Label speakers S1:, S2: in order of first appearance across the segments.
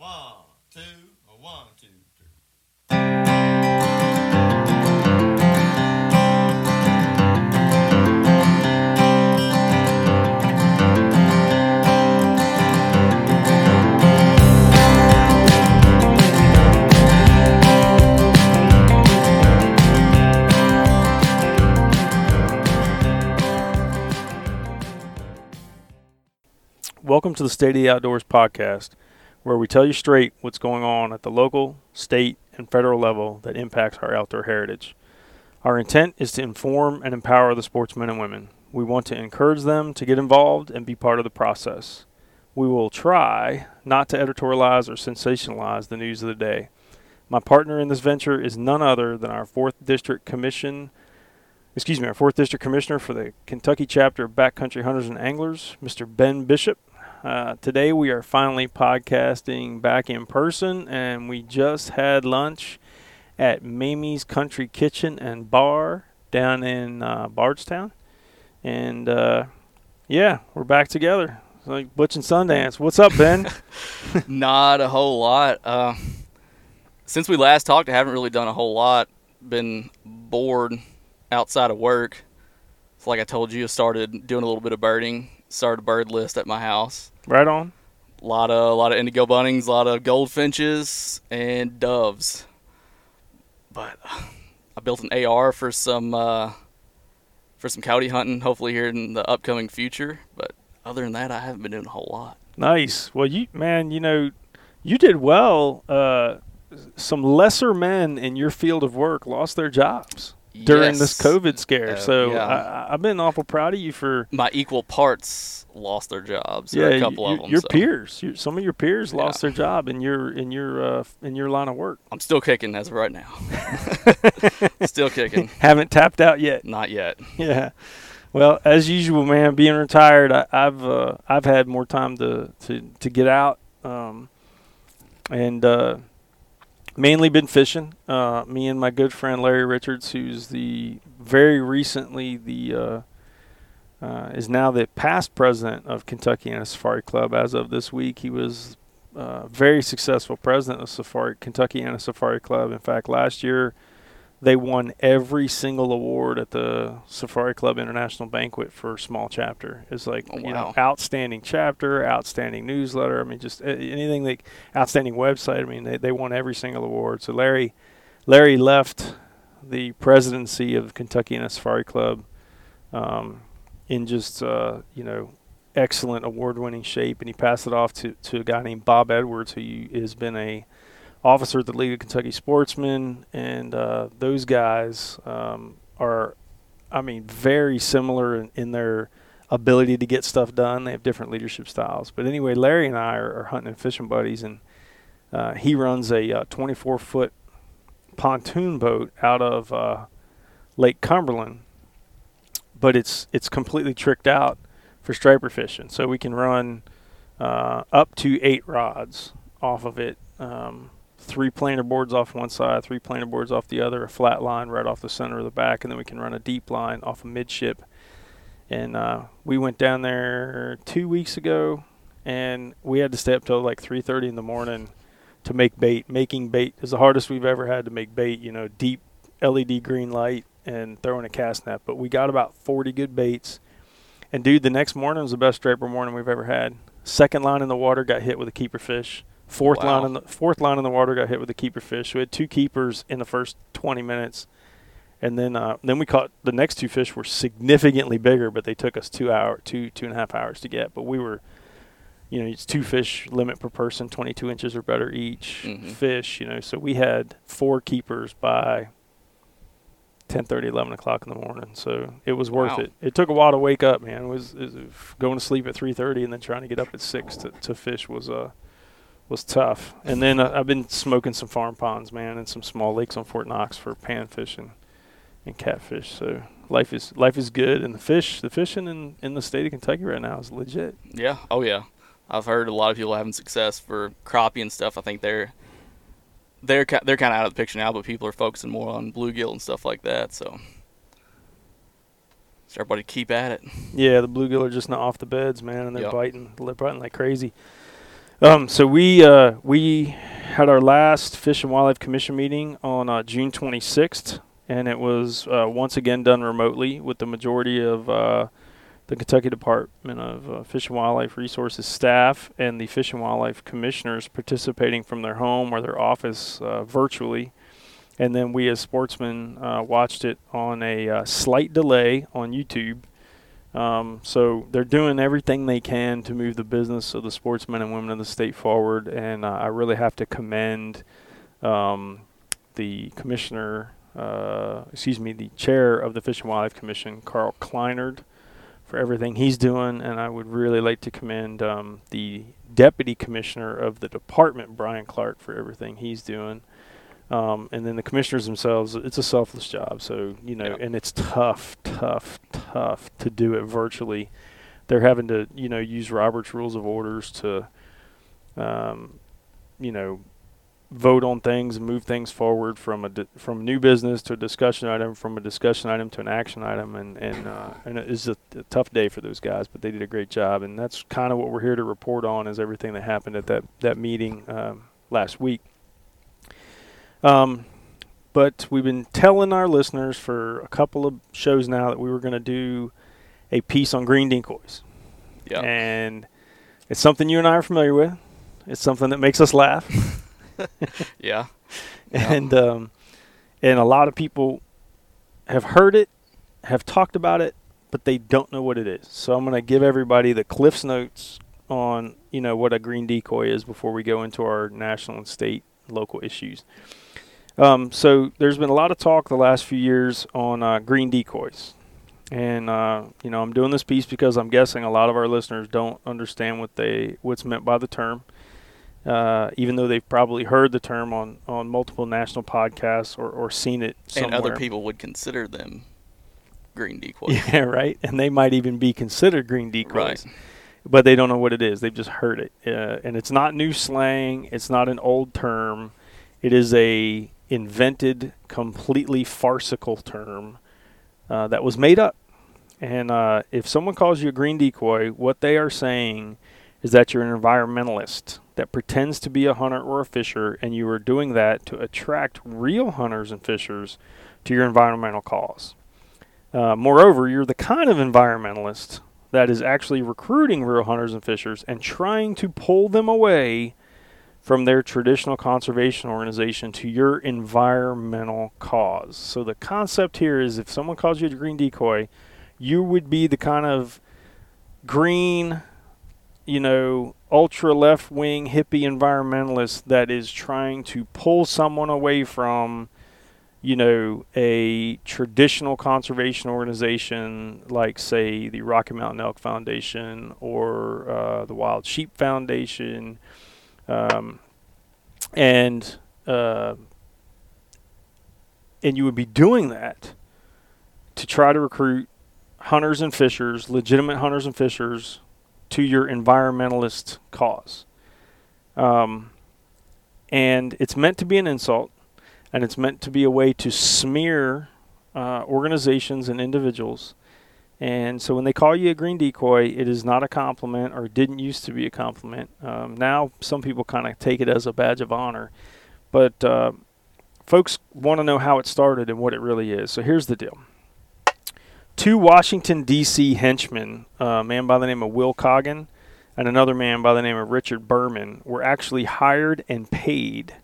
S1: One, two, one, two, three.
S2: Welcome to the the Outdoors podcast, where we tell you straight what's going on at the local, state, and federal level that impacts our outdoor heritage. Our intent is to inform and empower the sportsmen and women. We want to encourage them to get involved and be part of the process. We will try not to editorialize or sensationalize the news of the day. My partner in this venture is none other than our 4th District Commission excuse me, our fourth district commissioner for the Kentucky chapter of Backcountry Hunters and Anglers, Mr. Ben Bishop. Uh, today we are finally podcasting back in person, and we just had lunch at Mamie's Country Kitchen and Bar down in uh, Bardstown, and uh, yeah, we're back together. It's like Butch and Sundance. What's up, Ben?
S3: Not a whole lot. Uh, since we last talked, I haven't really done a whole lot. Been bored outside of work. So like I told you, I started doing a little bit of birding. Started a bird list at my house.
S2: Right on.
S3: A lot of a lot of indigo buntings, a lot of goldfinches, and doves. But uh, I built an AR for some uh, for some coyote hunting, hopefully here in the upcoming future. But other than that, I haven't been doing a whole lot.
S2: Nice. Well, you man, you know, you did well. Uh, some lesser men in your field of work lost their jobs during this COVID scare.
S3: Uh,
S2: so
S3: yeah.
S2: I, I've been awful proud of you for
S3: my equal parts lost their jobs.
S2: yeah,
S3: a couple
S2: you-
S3: of them.
S2: your
S3: so
S2: peers. Your, some of your peers
S3: Yeah.
S2: lost their job in your in your uh, in your line of work.
S3: I'm still kicking as of right now. still kicking.
S2: Haven't tapped out yet.
S3: Not yet.
S2: yeah. Well, as usual, man. Being retired, I, I've uh, I've had more time to to, to get out, um, and uh, mainly been fishing. Uh, me and my good friend Larry Richards, who's the very recently the uh, uh, is now the past president of Kentuckiana Safari Club. As of this week, he was uh, very successful president of Safari Kentuckiana Safari Club. In fact, last year they won every single award at the Safari Club International Banquet for small chapter. It's like
S3: Oh,
S2: you know, outstanding chapter, outstanding newsletter. I mean, just anything like outstanding website. I mean, they they won every single award. So Larry, Larry left the presidency of Kentuckiana Safari Club um, in just uh, you know excellent award-winning shape, and he passed it off to to a guy named Bob Edwards, who has been a officer at the League of Kentucky Sportsmen, and uh, those guys um, are, I mean, very similar in, in their ability to get stuff done. They have different leadership styles. But anyway, Larry and I are, are hunting and fishing buddies, and uh, he runs a uh, 24 foot pontoon boat out of uh, Lake Cumberland, but it's it's completely tricked out for striper fishing. So we can run uh, up to eight rods off of it. Um, three planer boards off one side, three planer boards off the other, a flat line right off the center of the back, and then we can run a deep line off a midship. And uh, we went down there two weeks ago, and we had to stay up till like 3:30 in the morning to make bait. Making bait is the hardest we've ever had to make bait. You know, deep LED green light and throwing a cast net. But we got about 40 good baits. And dude, the next morning was the best striper morning we've ever had. Second line in the water got hit with a keeper fish. Fourth
S3: Wow.
S2: line in the fourth line in the water got hit with a keeper fish. We had two keepers in the first 20 minutes, and then uh, then we caught the next two fish were significantly bigger, but they took us two hour two two and a half hours to get. But we were, you know, it's two fish limit per person, 22 inches or better each
S3: Mhm.
S2: fish. You know, so we had four keepers by 10:30, 11 o'clock in the morning. So it was worth
S3: Wow.
S2: it. It took a while to wake up, man. It was, it was going to sleep at 3:30 and then trying to get up at six to, to fish was uh was tough. And then uh, I've been smoking some farm ponds, man, and some small lakes on Fort Knox for panfish and, and catfish. So life is life is good, and the fish, the fishing in in the state of Kentucky right now is legit.
S3: Yeah. Oh yeah. I've heard a lot of people having success for crappie and stuff. I think they're they're they're kind of out of the picture now, but people are focusing more on bluegill and stuff like that. So, so everybody keep at it.
S2: Yeah, the bluegill are just not off the beds, man, and they're
S3: Yep.
S2: biting, they're biting like crazy. Um, so we uh, we had our last Fish and Wildlife Commission meeting on uh, June 26th, and it was uh, once again done remotely with the majority of uh, the Kentucky Department of uh, Fish and Wildlife Resources staff and the Fish and Wildlife commissioners participating from their home or their office uh, virtually. And then we, as sportsmen, watched it on a slight delay on YouTube. Um, so they're doing everything they can to move the business of the sportsmen and women of the state forward. And uh, I really have to commend um, the commissioner, uh, excuse me, the chair of the Fish and Wildlife Commission, Karl Clinard, for everything he's doing. And I would really like to commend um, the deputy commissioner of the department, Brian Clark, for everything he's doing. Um, and then the commissioners themselves, it's a selfless job. So, you know,
S3: Yeah.
S2: and it's tough, tough, tough to do it virtually. They're having to, you know, use Robert's Rules of Orders to, um, you know, vote on things and move things forward from a di- from new business to a discussion item, from a discussion item to an action item, and and uh, and it is a, a tough day for those guys, but they did a great job, and that's kind of what we're here to report on is everything that happened at that that meeting um, last week. Um, but we've been telling our listeners for a couple of shows now that we were going to do a piece on green decoys,
S3: Yeah.
S2: and it's something you and I are familiar with. It's something that makes us laugh.
S3: yeah.
S2: And um, and a lot of people have heard it, have talked about it, but they don't know what it is. So I'm going to give everybody the Cliff's notes on you know what a green decoy is before we go into our national and state local issues. Um, so there's been a lot of talk the last few years on uh, green decoys. And uh, you know, I'm doing this piece because I'm guessing a lot of our listeners don't understand what they what's meant by the term uh, even though they've probably heard the term on, on multiple national podcasts or, or seen it somewhere.
S3: And other people would consider them green decoys.
S2: Yeah, right. And they might even be considered green decoys,
S3: Right.
S2: but they don't know what it is. They've just heard it, uh, and it's not new slang. It's not an old term. It is a invented, completely farcical term uh, that was made up. And uh, if someone calls you a green decoy, what they are saying is that you're an environmentalist that pretends to be a hunter or a fisher, and you are doing that to attract real hunters and fishers to your environmental cause. Uh, moreover, you're the kind of environmentalist that is actually recruiting real hunters and fishers and trying to pull them away from their traditional conservation organization to your environmental cause. So the concept here is if someone calls you a green decoy, you would be the kind of green, you know, ultra left wing hippie environmentalist that is trying to pull someone away from you know, a traditional conservation organization like, say, the Rocky Mountain Elk Foundation or uh, the Wild Sheep Foundation, um, and uh, and you would be doing that to try to recruit hunters and fishers, legitimate hunters and fishers, to your environmentalist cause. Um, and it's meant to be an insult and it's meant to be a way to smear uh, organizations and individuals. And so when they call you a green decoy, it is not a compliment, or didn't used to be a compliment. Um, now some people kind of take it as a badge of honor, but uh, folks want to know how it started and what it really is. So here's the deal: two Washington D.C. henchmen, a man by the name of Will Coggin and another man by the name of Richard Berman, were actually hired and paid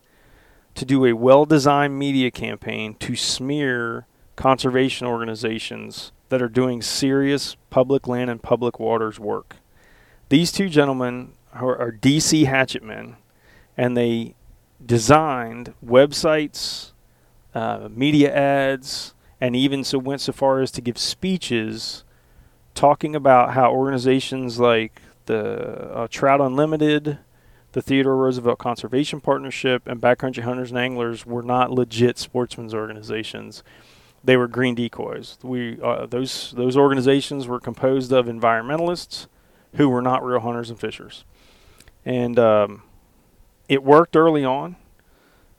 S2: to do a well designed media campaign to smear conservation organizations that are doing serious public land and public waters work. These two gentlemen are, are DC hatchet men, and they designed websites, uh, media ads, and even so went so far as to give speeches talking about how organizations like the uh, Trout Unlimited, the Theodore Roosevelt Conservation Partnership and Backcountry Hunters and Anglers were not legit sportsmen's organizations. They were green decoys. We uh, those those organizations were composed of environmentalists who were not real hunters and fishers, and um, it worked early on.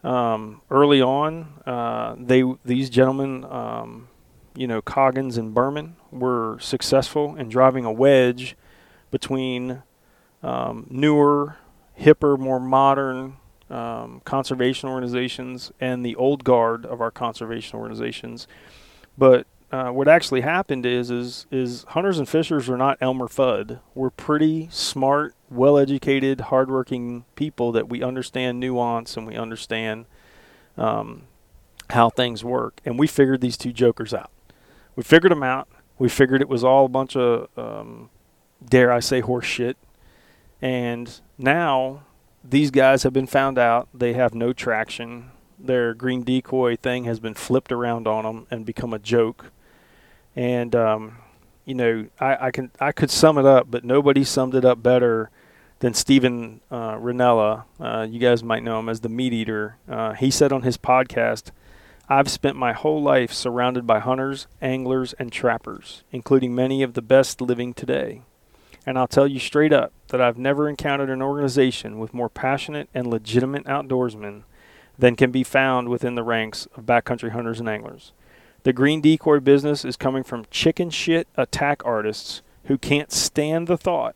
S2: Um, early on, uh, they these gentlemen, um, you know, Coggins and Berman, were successful in driving a wedge between um, newer hipper, more modern um, conservation organizations and the old guard of our conservation organizations. But uh, what actually happened is is is hunters and fishers are not Elmer Fudd. We're pretty smart, well-educated, hardworking people that we understand nuance and we understand um, how things work. And we figured these two jokers out. We figured them out. We figured it was all a bunch of, um, dare I say, horse shit. And now these guys have been found out. They have no traction. Their green decoy thing has been flipped around on them and become a joke and um, you know I, I, can I could sum it up, but nobody summed it up better than Steven uh, Rinella. Uh, you guys might know him as the meat eater. Uh, he said on his podcast, "I've spent my whole life surrounded by hunters, anglers, and trappers, including many of the best living today." And I'll tell you straight up that I've never encountered an organization with more passionate and legitimate outdoorsmen than can be found within the ranks of backcountry hunters and anglers. The green decoy business is coming from chicken shit attack artists who can't stand the thought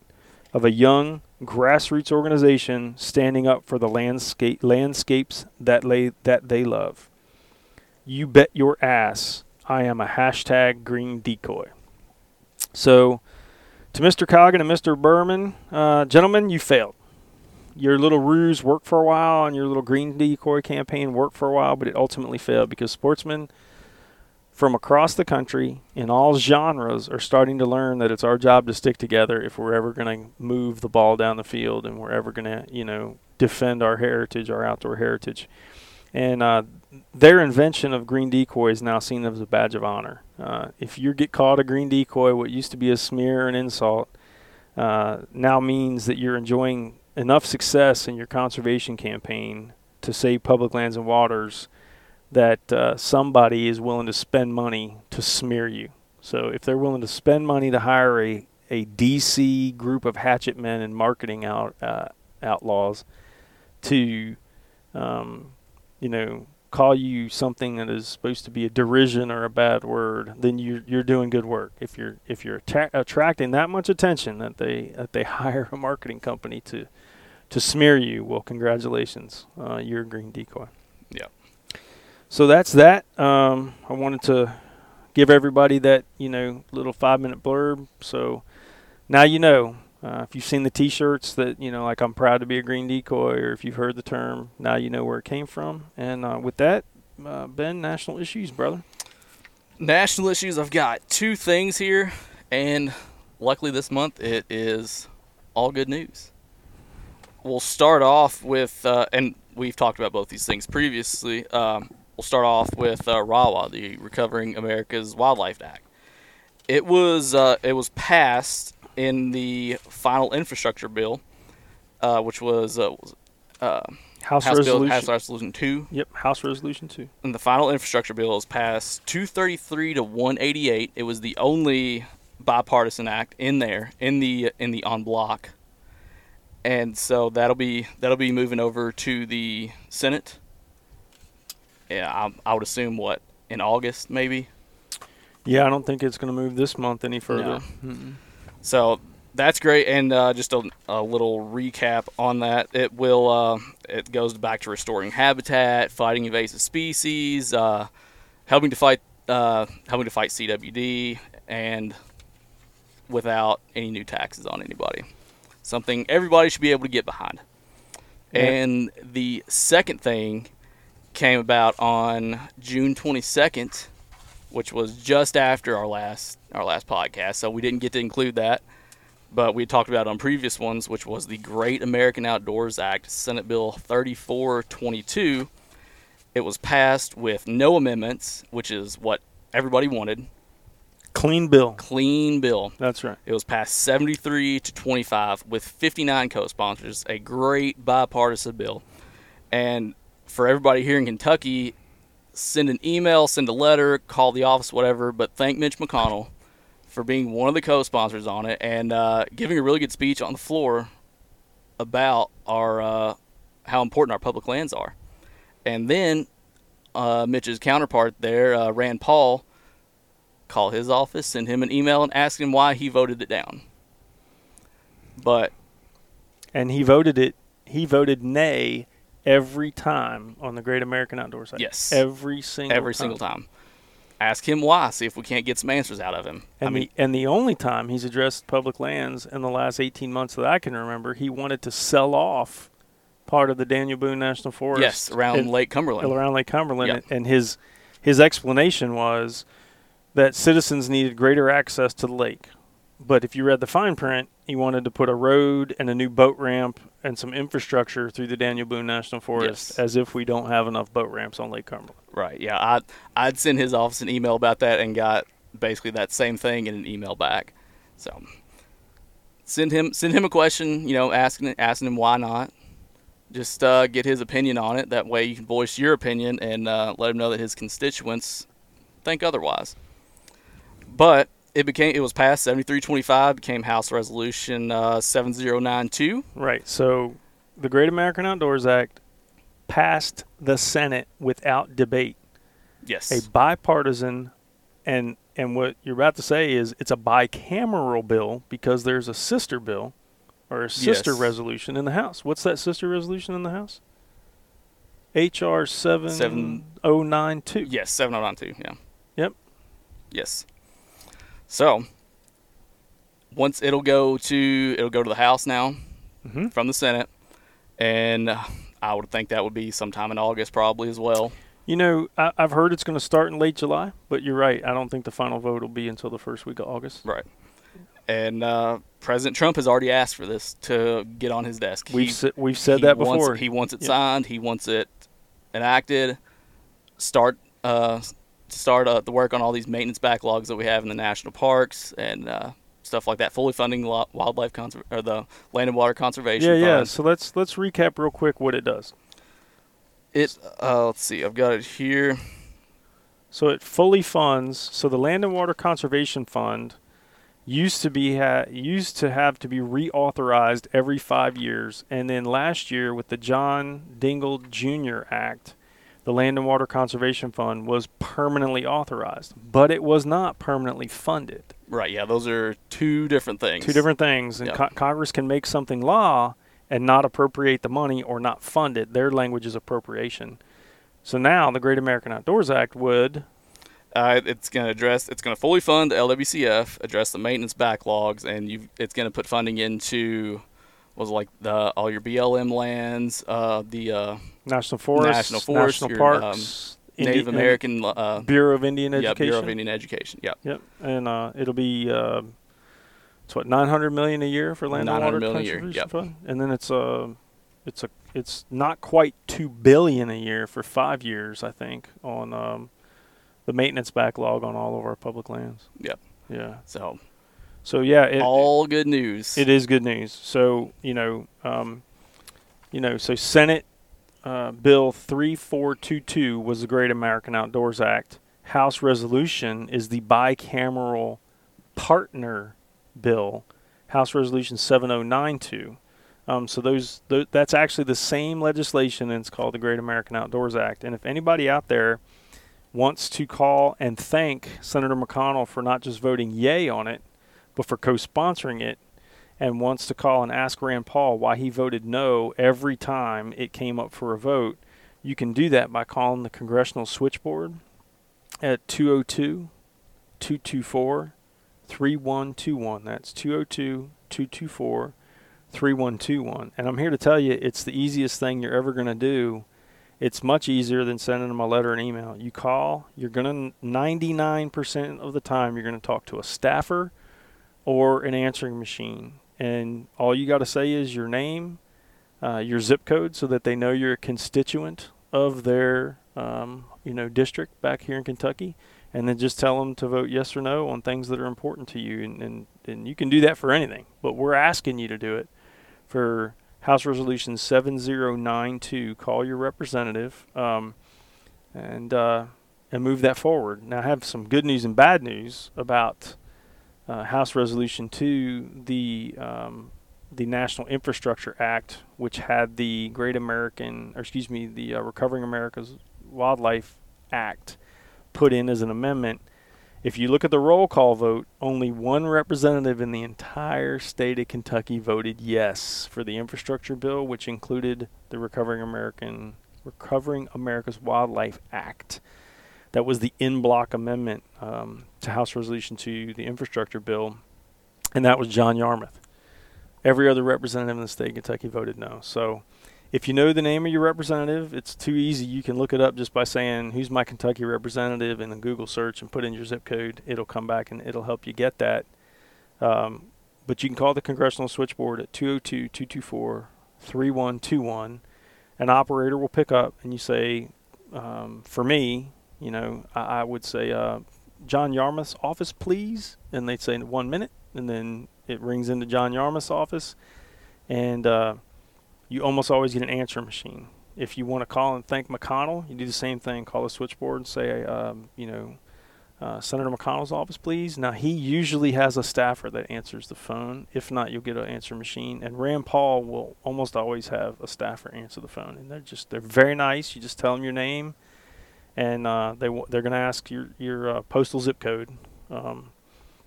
S2: of a young grassroots organization standing up for the landscape landscapes that lay, that they love. You bet your ass I am a hashtag green decoy. So, to Mr. Coggin and Mr. Berman, uh, gentlemen, you failed. Your little ruse worked for a while, and your little green decoy campaign worked for a while, but it ultimately failed because sportsmen from across the country in all genres are starting to learn that it's our job to stick together if we're ever going to move the ball down the field and we're ever going to, you know, defend our heritage, our outdoor heritage. And uh, their invention of green decoy is now seen as a badge of honor. Uh, if you get caught a green decoy, what used to be a smear or an insult uh, now means that you're enjoying enough success in your conservation campaign to save public lands and waters – that uh, somebody is willing to spend money to smear you. So if they're willing to spend money to hire a, a DC group of hatchet men and marketing out uh, outlaws to, um, you know, call you something that is supposed to be a derision or a bad word, then you're you're doing good work. If you're if you're atta- attracting that much attention that they that they hire a marketing company to to smear you, well, congratulations, uh, you're a green decoy.
S3: Yeah
S2: so that's that. Um, I wanted to give everybody that you know little five minute blurb. So now you know. Uh, if you've seen the T-shirts that you know, like I'm proud to be a green decoy, or if you've heard the term, now you know where it came from. And uh, with that, uh, Ben, national issues, brother.
S3: National issues. I've got two things here, and luckily this month it is all good news. We'll start off with, uh, and we've talked about both these things previously. Um, We'll start off with uh, RAWA, the Recovering America's Wildlife Act. It was uh, it was passed in the final infrastructure bill, uh, which was, uh, was uh,
S2: House, House Resolution.
S3: Bill, House Resolution two.
S2: Yep, House Resolution two.
S3: And the final infrastructure bill was passed 233 to 188. It was the only bipartisan act in there in the in the en bloc, and so that'll be that'll be moving over to the Senate yeah, I, I would assume what in August maybe.
S2: Yeah, I don't think it's going to move this month any further.
S3: No. So that's great, and uh, just a, a, little recap on that. It will uh, it goes back to restoring habitat, fighting invasive species, uh, helping to fight uh, helping to fight CWD, and without any new taxes on anybody. Something everybody should be able to get behind. Yeah. And the second thing came about on June 22nd, which was just after our last our last podcast. So we didn't get to include that, but we talked about it on previous ones, which was the Great American Outdoors Act, Senate Bill 3422. It was passed with no amendments, which is what everybody wanted.
S2: Clean bill.
S3: Clean bill.
S2: That's right.
S3: It was passed 73 to 25 with 59 co-sponsors. A great bipartisan bill. And for everybody here in Kentucky, send an email, send a letter, call the office, whatever. But thank Mitch McConnell for being one of the co-sponsors on it and uh, giving a really good speech on the floor about our uh, how important our public lands are. And then uh, Mitch's counterpart there, uh, Rand Paul, call his office, send him an email, and ask him why he voted it down. But
S2: and he voted it he voted nay every time on the Great American Outdoors Act.
S3: Yes.
S2: every single
S3: every single time. Ask him why. See if we can't get some answers out of him.
S2: And
S3: I mean,
S2: the and the only time he's addressed public lands in the last 18 months that I can remember, he wanted to sell off part of the Daniel Boone National Forest.
S3: yes, around
S2: in-
S3: Lake Cumberland.
S2: around Lake Cumberland,
S3: Yep.
S2: and his his explanation was that citizens needed greater access to the lake. But if you read the fine print, he wanted to put a road and a new boat ramp and some infrastructure through the Daniel Boone National Forest,
S3: Yes.
S2: as if we don't have enough boat ramps on Lake Cumberland.
S3: Right. Yeah. I I'd send his office an email about that and got basically that same thing in an email back. So send him send him a question. You know, asking asking him why not. Just uh, get his opinion on it. That way you can voice your opinion and uh, let him know that his constituents think otherwise. But it became it was passed 7325 became House Resolution uh, 7092.
S2: Right. So the Great American Outdoors Act passed the Senate without debate.
S3: Yes.
S2: a bipartisan and and what you're about to say is it's a bicameral bill because there's a sister bill or a sister
S3: Yes.
S2: resolution in the House. What's that sister resolution in the House? HR 7092.
S3: Yes, 7092, yeah.
S2: Yep.
S3: Yes. So, once it'll go to it'll go to the House now
S2: hmm
S3: from the Senate and I would think that would be sometime in August probably as well.
S2: You know, I, I've heard it's going to start in late July, but you're right. I don't think the final vote will be until the first week of August.
S3: Right. And uh, President Trump has already asked for this to get on his desk.
S2: We've
S3: He-
S2: we've said that
S3: wants-
S2: before.
S3: he wants it signed. He wants it enacted. Start uh, start uh, the work on all these maintenance backlogs that we have in the national parks and uh, stuff like that. Fully funding wildlife conser- or the land and water conservation.
S2: yeah, yeah. So let's let's recap real quick what it does.
S3: It. Uh, let's see. I've got it here.
S2: So it fully funds. So the Land and Water Conservation Fund used to be ha- used to have to be reauthorized every five years, and then last year with the John Dingell Jr. Act, the Land and Water Conservation Fund was permanently authorized, but it was not permanently funded.
S3: Right. Yeah. Those are two different things.
S2: Two different things, and
S3: Yep.
S2: co- Congress can make something law and not appropriate the money or not fund it. Their language is appropriation. So now the Great American Outdoors Act would
S3: Uh, it's going to address. It's going to fully fund the LWCF, address the maintenance backlogs, and you. It's going to put funding into was like the all your BLM lands, uh, the uh,
S2: National Forests,
S3: National Forest,
S2: National
S3: your, um,
S2: Parks,
S3: Native
S2: Indi-
S3: American. Uh,
S2: Bureau of Indian
S3: yeah,
S2: Education.
S3: Bureau of Indian Education. Yep.
S2: Yep, and uh, it'll be uh, it's what nine hundred million a year for land and water
S3: million a year,
S2: conservation
S3: yep.
S2: fund, and then it's uh, it's a it's not quite two billion a year for five years, I think, on um, the maintenance backlog on all of our public lands.
S3: Yep.
S2: Yeah.
S3: So
S2: So yeah, it,
S3: all good news.
S2: it is good news. So you know, um, you know, so Senate uh, Bill three four two two was the Great American Outdoors Act. House resolution is the bicameral partner bill, House Resolution seven zero nine two. Um, so those th- that's actually the same legislation, and it's called the Great American Outdoors Act. And if anybody out there wants to call and thank Senator McConnell for not just voting yay on it, but for co-sponsoring it, and wants to call and ask Rand Paul why he voted no every time it came up for a vote, you can do that by calling the congressional switchboard at 202 224 3121. That's 202 224 3121. And I'm here to tell you it's the easiest thing you're ever going to do. It's much easier than sending them a letter and email. You call, you're going to 99% of the time you're going to talk to a staffer or an answering machine. And all you got to say is your name, uh, your zip code, so that they know you're a constituent of their, um, you know, district back here in Kentucky. And then just tell them to vote yes or no on things that are important to you. And, and, and you can do that for anything, but we're asking you to do it for House Resolution 7092. Call your representative um, and, uh, and move that forward. Now, I have some good news and bad news about uh, House Resolution 2, the um, the National Infrastructure Act, which had the Great American, or excuse me, the uh, Recovering America's Wildlife Act put in as an amendment. If you look at the roll call vote, only one representative in the entire state of Kentucky voted yes for the infrastructure bill, which included the Recovering American Recovering America's Wildlife Act. That was the en bloc amendment um, to House Resolution to the infrastructure bill, and that was John Yarmuth. Every other representative in the state of Kentucky voted no. So if you know the name of your representative, it's too easy. You can look it up just by saying, Who's my Kentucky representative? in a Google search and put in your zip code. It'll come back and it'll help you get that. Um, but you can call the congressional switchboard at 202 224 3121. An operator will pick up and you say, um, For me, you know, I, I would say, uh, John Yarmuth's office, please. And they'd say, One minute. And then it rings into John Yarmuth's office. And, uh, you almost always get an answer machine. If you want to call and thank McConnell, you do the same thing. Call the switchboard and say, um, you know, uh, Senator McConnell's office, please. Now, he usually has a staffer that answers the phone. If not, you'll get an answer machine. And Rand Paul will almost always have a staffer answer the phone. And they're just, they're very nice. You just tell them your name, and uh, they, w- they're going to ask your, your uh, postal zip code um,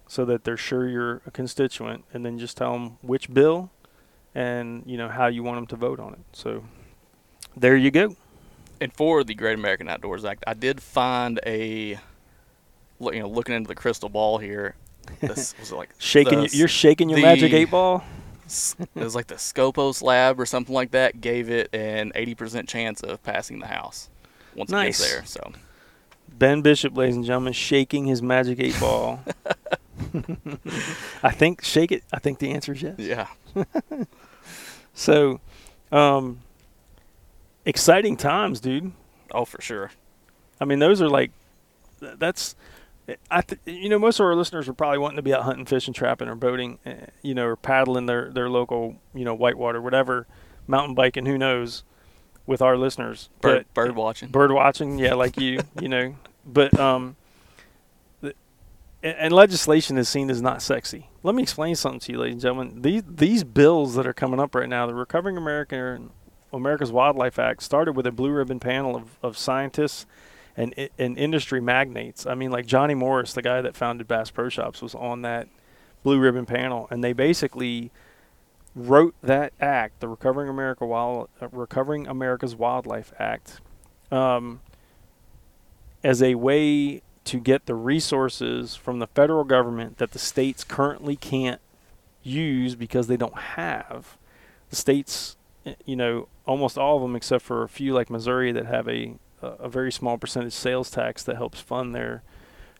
S2: so that they're sure you're a constituent. And then just tell them which bill and you know how you want them to vote on it. So there you go.
S3: And for the Great American Outdoors Act, I did find a, you know, looking into the crystal ball here. This was like
S2: shaking.
S3: the,
S2: you're shaking your magic eight ball.
S3: it was like the Skopos lab or something like that gave it an 80% chance of passing the House once
S2: nice.
S3: it gets there. So
S2: Ben Bishop, ladies and gentlemen, shaking his magic eight ball. I think shake it. I think the answer is yes.
S3: Yeah.
S2: so, um, exciting times, dude.
S3: Oh, for sure.
S2: I mean, those are like, that's, I, th- you know, most of our listeners are probably wanting to be out hunting, fishing, trapping, or boating, uh, you know, or paddling their their local, you know, whitewater, whatever, mountain biking, who knows, with our listeners.
S3: Bird, but, bird watching.
S2: Bird watching, yeah, like you, you know, but um, and legislation is seen as not sexy. Let me explain something to you, ladies and gentlemen. These these bills that are coming up right now, the Recovering America America's Wildlife Act, started with a blue ribbon panel of, of scientists and and industry magnates. I mean, like Johnny Morris, the guy that founded Bass Pro Shops, was on that blue ribbon panel, and they basically wrote that act, the Recovering America Wild uh, Recovering America's Wildlife Act, um, as a way to get the resources from the federal government that the states currently can't use because they don't have. The states, eh, you know, almost all of them except for a few like Missouri that have a a very small percentage sales tax that helps fund their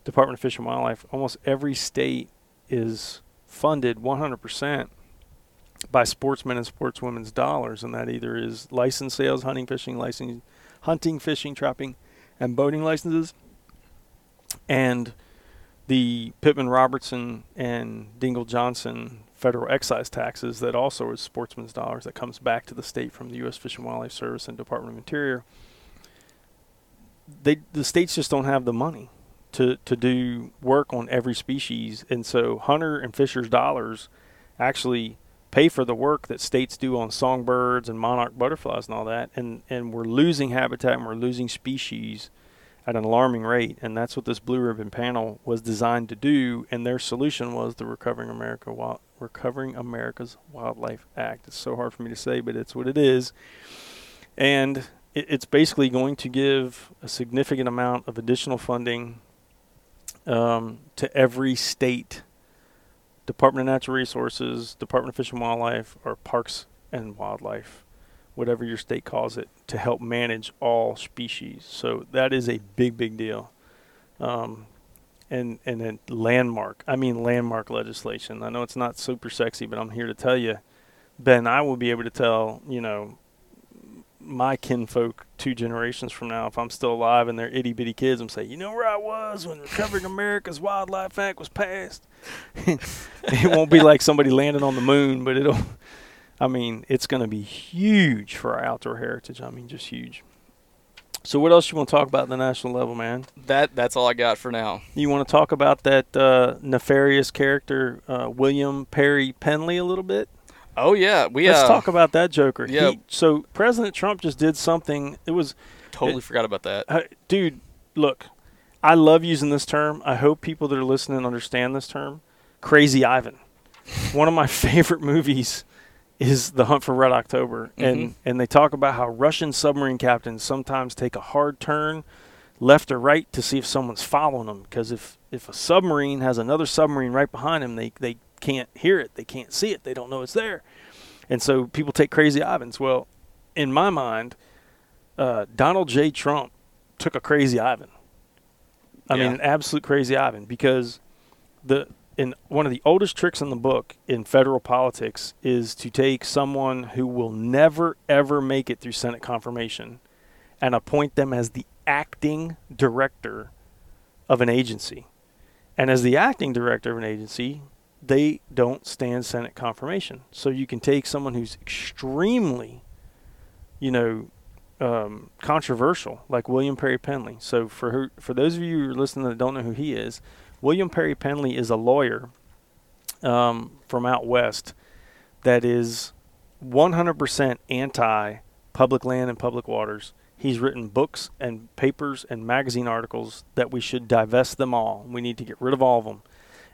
S2: Department of Fish and Wildlife. Almost every state is funded 100% by sportsmen and sportswomen's dollars, and that either is license sales, hunting, fishing, licensing, hunting, fishing, trapping, and boating licenses, and the Pittman Robertson and Dingell Johnson federal excise taxes that also is sportsman's dollars that comes back to the state from the U.S. Fish and Wildlife Service and Department of Interior. They the states just don't have the money to to do work on every species, and so hunter and fishers' dollars actually pay for the work that states do on songbirds and monarch butterflies and all that, and and we're losing habitat and we're losing species at an alarming rate, and that's what this blue ribbon panel was designed to do. And their solution was the Recovering America Wild, Recovering America's Wildlife Act. It's so hard for me to say, but it's what it is, and it, it's basically going to give a significant amount of additional funding um, to every state. Department of Natural Resources, Department of Fish and Wildlife, or Parks and Wildlife whatever your state calls it, to help manage all species. So that is a big, big deal. Um, and and then landmark. I mean landmark legislation. I know it's not super sexy, but I'm here to tell you, Ben. I will be able to tell you know my kinfolk two generations from now, if I'm still alive and they're itty bitty kids, I'm saying, you know where I was when Recovering America's Wildlife Act was passed. it won't be like somebody landing on the moon, but it'll I mean, it's going to be huge for our outdoor heritage. I mean, just huge. So, what else you want to talk about at the national level, man?
S3: That that's all I got for now.
S2: You want to talk about that uh, nefarious character, uh, William Perry Pendley, a little bit?
S3: Oh yeah, we.
S2: Let's
S3: uh,
S2: talk about that Joker.
S3: Yeah.
S2: He, so President Trump just did something. It was
S3: totally
S2: it,
S3: forgot about that,
S2: uh, dude. Look, I love using this term. I hope people that are listening understand this term. Crazy Ivan. One of my favorite movies is The Hunt for Red October, and
S3: Mhm.
S2: and they talk about how Russian submarine captains sometimes take a hard turn left or right to see if someone's following them. Because if if a submarine has another submarine right behind them, they they can't hear it, they can't see it, they don't know it's there, and so people take crazy Ivans. Well, in my mind, uh, Donald J. Trump took a crazy Ivan. I
S3: Yeah.
S2: mean, an absolute crazy Ivan because the in one of the oldest tricks in the book in federal politics is to take someone who will never ever make it through Senate confirmation and appoint them as the acting director of an agency. And as the acting director of an agency, they don't stand Senate confirmation. So you can take someone who's extremely, you know, um, controversial, like William Perry Pendley. So for her, for those of you who are listening that don't know who he is, William Perry Pendley is a lawyer um, from out west that is 100% anti public land and public waters. He's written books and papers and magazine articles that we should divest them all. We need to get rid of all of them,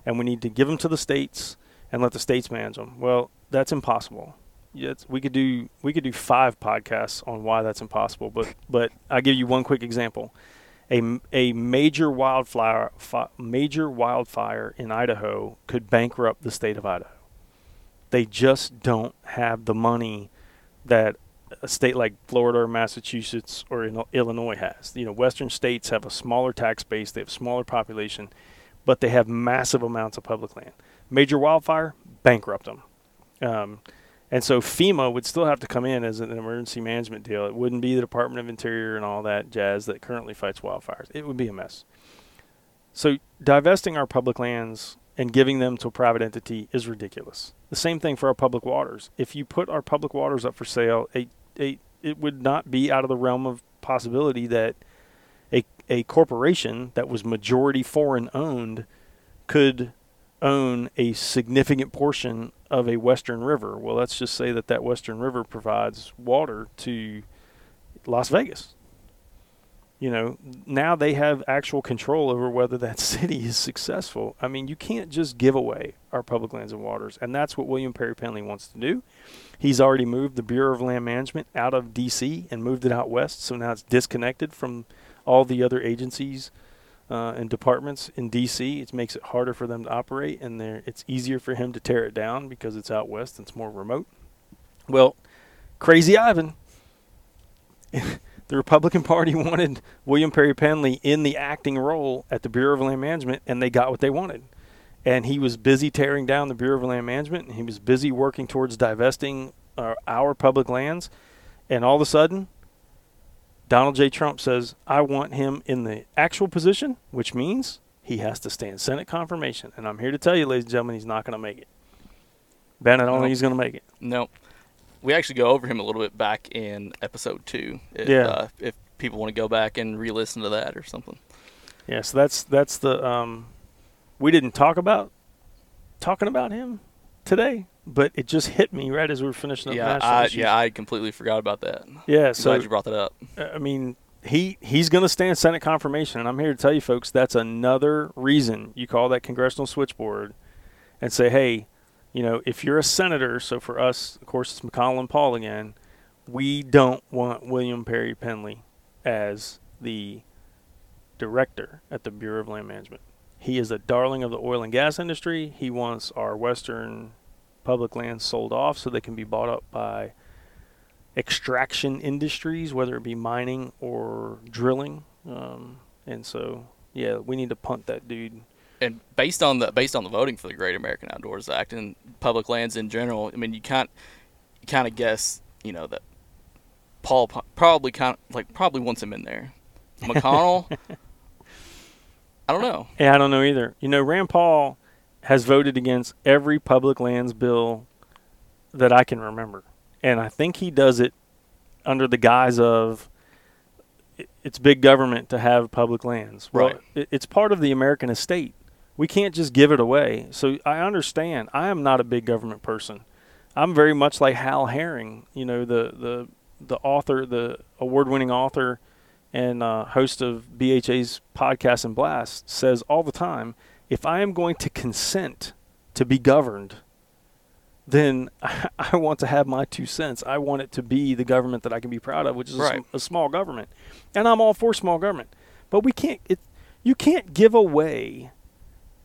S2: and we need to give them to the states and let the states manage them. Well, that's impossible. Yes, we could do we could do five podcasts on why that's impossible, but but I'll give you one quick example. A, a major wildfire fi- major wildfire in Idaho could bankrupt the state of Idaho. They just don't have the money that a state like Florida or Massachusetts or in Illinois has. You know, western states have a smaller tax base, they have smaller population, but they have massive amounts of public land. Major wildfire bankrupt them. Um, and so FEMA would still have to come in as an emergency management deal. It wouldn't be the Department of Interior and all that jazz that currently fights wildfires. It would be a mess. So divesting our public lands and giving them to a private entity is ridiculous. The same thing for our public waters. If you put our public waters up for sale, a, it would not be out of the realm of possibility that a, corporation that was majority foreign owned could own a significant portion of a western river. Well, let's just say that that western river provides water to Las Vegas. You know, now they have actual control over whether that city is successful. I mean, you can't just give away our public lands and waters, and that's what William Perry Pendley wants to do. He's already moved the Bureau of Land Management out of D.C. and moved it out west, so now it's disconnected from all the other agencies uh, and departments in D.C. It makes it harder for them to operate, and it's easier for him to tear it down because it's out west and it's more remote. Well, Crazy Ivan, the Republican Party wanted William Perry Pendley in the acting role at the Bureau of Land Management, and they got what they wanted. And he was busy tearing down the Bureau of Land Management, and he was busy working towards divesting uh, our public lands. And all of a sudden, Donald J. Trump says, I want him in the actual position, which means he has to stand Senate confirmation. And I'm here to tell you, ladies and gentlemen, he's not going to make it. Ben, I don't
S3: Nope.
S2: think he's going to make it.
S3: No, we actually go over him a little bit back in episode two. If,
S2: Yeah.
S3: Uh, if people want to go back and re-listen to that or something.
S2: Yeah, so that's that's the um, we didn't talk about talking about him today, but it just hit me right as we were finishing up.
S3: yeah, I,
S2: issues.
S3: yeah, I completely forgot about that.
S2: yeah.
S3: I'm
S2: So
S3: glad you brought that up.
S2: I mean, he he's going to stand Senate confirmation, and I'm here to tell you, folks, that's another reason you call that congressional switchboard and say, hey, you know, if you're a senator, so for us, of course, it's McConnell and Paul again. We don't want William Perry Pendley as the director at the Bureau of Land Management. He is a darling of the oil and gas industry. He wants our western public lands sold off so they can be bought up by extraction industries, whether it be mining or drilling. Um, and so, yeah, we need to punt that dude.
S3: And based on the based on the voting for the Great American Outdoors Act and public lands in general, I mean, you can't you kind of guess, you know, that Paul probably kind of like probably wants him in there. McConnell, I don't know.
S2: Yeah, I don't know either. You know, Rand Paul has voted against every public lands bill that I can remember. And I think he does it under the guise of it's big government to have public lands. Well,
S3: Right.
S2: it- it's part of the American estate. We can't just give it away. So I understand. I am not a big government person. I'm very much like Hal Herring, you know, the the the author, the award-winning author and uh, host of BHA's podcast and blast, says all the time, if I am going to consent to be governed, then I want to have my two cents. I want it to be the government that I can be proud of, which is
S3: Right.
S2: a, sm- a small government, and I'm all for small government. But we can't. It, you can't give away.